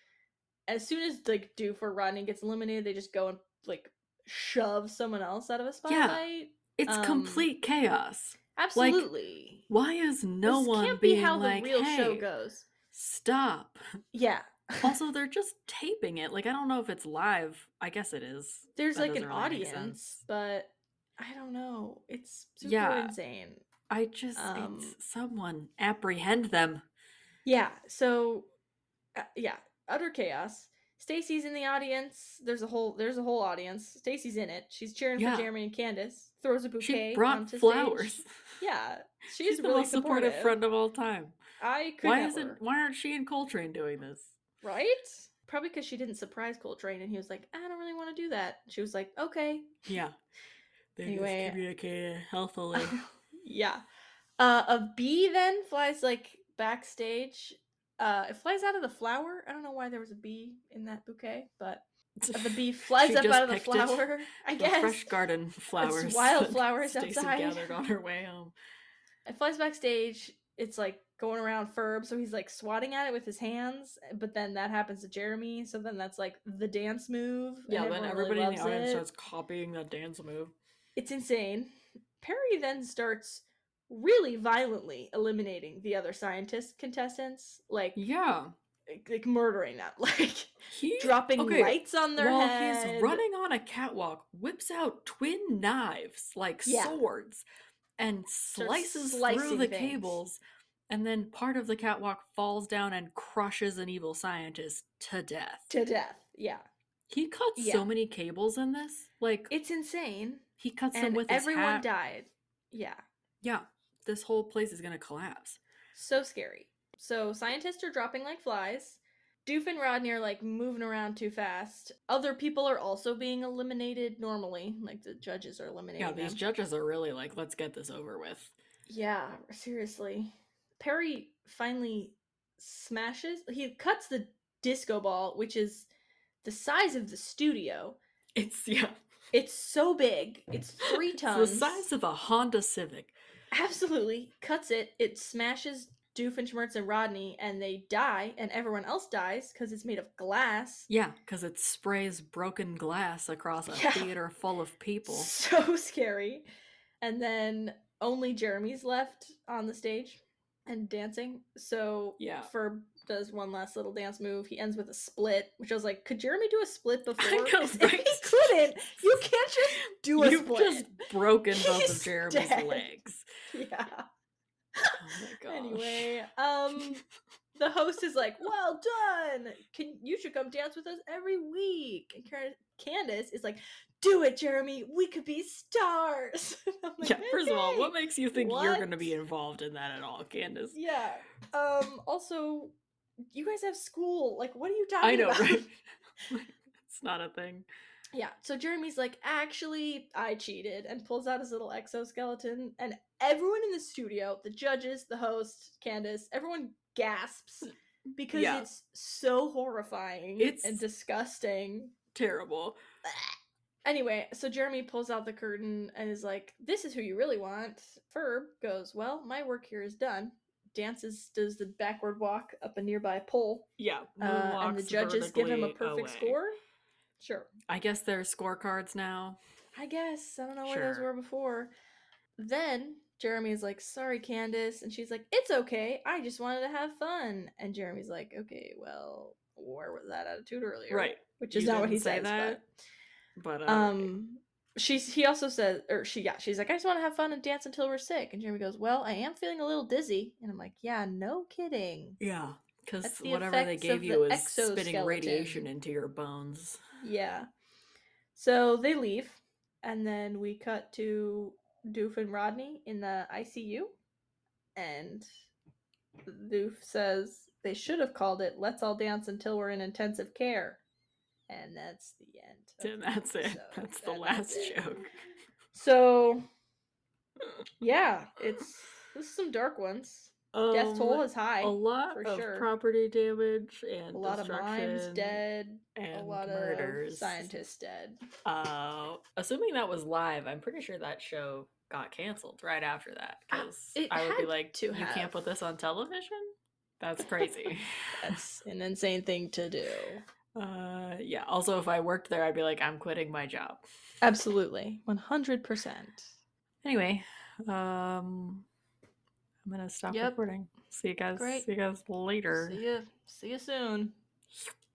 As soon as like Doof or Rodney gets eliminated, they just go and like shove someone else out of a spotlight. It's Um, complete chaos. Absolutely. Why is no this one can't being be how like, the real hey, show goes. stop? Yeah. also, they're just taping it. Like, I don't know if it's live. I guess it is. There's That like an really audience, but I don't know. It's super Yeah. insane. I just, Um, it's, someone apprehend them. Yeah. So, uh, yeah, utter chaos. Stacy's in the audience. There's a whole there's a whole audience. Stacy's in it. She's cheering Yeah. for Jeremy and Candace. Throws a bouquet. She brought flowers. Stage. Yeah, she's, She's the really most supportive supportive. friend of all time. I could Why never. isn't? Why aren't she and Coltrane doing this? right? Probably because she didn't surprise Coltrane, and he was like, "I don't really want to do that." She was like, "Okay." Yeah. They Anyway. communicated healthily. yeah. Uh, a bee then flies like backstage. Uh, it flies out of the flower. I don't know why there was a bee in that bouquet, but the bee flies up out of the picked it. flower. I guess fresh garden flowers. wildflowers that Stacy outside. gathered on her way home. it flies backstage. It's like going around Ferb, so he's like swatting at it with his hands. But then that happens to Jeremy, so then that's like the dance move. and Yeah, then everybody really in the audience it. starts copying that dance move. It's insane. Perry then starts really violently eliminating the other scientist contestants, like Yeah. Like murdering them, like He dropping okay, lights on their while head. he's running on a catwalk, whips out twin knives like Yeah. swords and slices through the things. cables And then part of the catwalk falls down and crushes an evil scientist to death. To death. Yeah. He cuts Yeah. so many cables in this. Like It's insane. he cuts them And with his everyone died. Yeah. Yeah, this whole place is gonna collapse. So scary. So scientists are dropping like flies. Doof and Rodney are like moving around too fast. Other people are also being eliminated normally. Like the judges are eliminating Yeah, these them. judges are really like, let's get this over with. yeah, seriously. Perry finally smashes. He cuts the disco ball, which is the size of the studio. It's yeah, It's so big. It's three it's tons. the size of a Honda Civic. Absolutely. Cuts it. It smashes Doofenshmirtz and Rodney, and they die, and everyone else dies because it's made of glass. Yeah, because it sprays broken glass across a Yeah. theater full of people. So scary. And then only Jeremy's left on the stage and dancing. So Yeah. Ferb does one last little dance move. He ends with a split, which I was like, could Jeremy do a split before? know, If right? he couldn't, you can't just do a split. You've just broken both of Jeremy's dead. legs. Yeah. Oh. Anyway, um, the host is like, "Well done. Can you should come dance with us every week?" And Car- Candace is like, "Do it, Jeremy. We could be stars." I'm like, yeah, first of all, what makes you think you're going to be involved in that at all, Candace? Yeah. Um. Also, you guys have school. Like, what are you talking I know, about? right? it's not a thing. Yeah. So Jeremy's like, actually, I cheated, and pulls out his little exoskeleton, and everyone in the studio, the judges, the host, Candace, everyone gasps because Yeah. it's so horrifying It's- and disgusting. Terrible. Anyway, so Jeremy pulls out the curtain and is like, "This is who you really want." Ferb goes, "Well, my work here is done." Dances, does the backward walk up a nearby pole, Yeah. uh, and the judges give him a perfect away. score. Sure. I guess there's scorecards now. I guess. I don't know where those were before. Then Jeremy is like, sorry, Candace. And she's like, it's okay. I just wanted to have fun. And Jeremy's like, okay, well, where was that attitude earlier? Right. Which is You not what he say says. that, But But, uh, um, she's he also says, or she, yeah, she's like, I just want to have fun and dance until we're sick. And Jeremy goes, well, I am feeling a little dizzy. And I'm like, yeah, no kidding. yeah, because the whatever they gave you the is spitting radiation into your bones. Yeah. So they leave, and then we cut to Doof and Rodney in the ICU, and Doof says they should have called it "Let's all dance until we're in intensive care," and that's the end. And that's it. That's the last joke. So, yeah, it's this is some dark ones. Death toll Um, is high. a lot of sure. property damage and A lot of mimes dead. and a lot murders. of scientists dead. Uh, assuming that was live, I'm pretty sure that show got canceled right after that Uh, because it I would be like, to "You have." can't put this on television." That's crazy. That's an insane thing to do. uh, yeah. Also, if I worked there, I'd be like, "I'm quitting my job." Absolutely. 100%. Anyway, um, I'm gonna stop Yep. recording. See you guys. Great. See you guys later. See you. See you soon.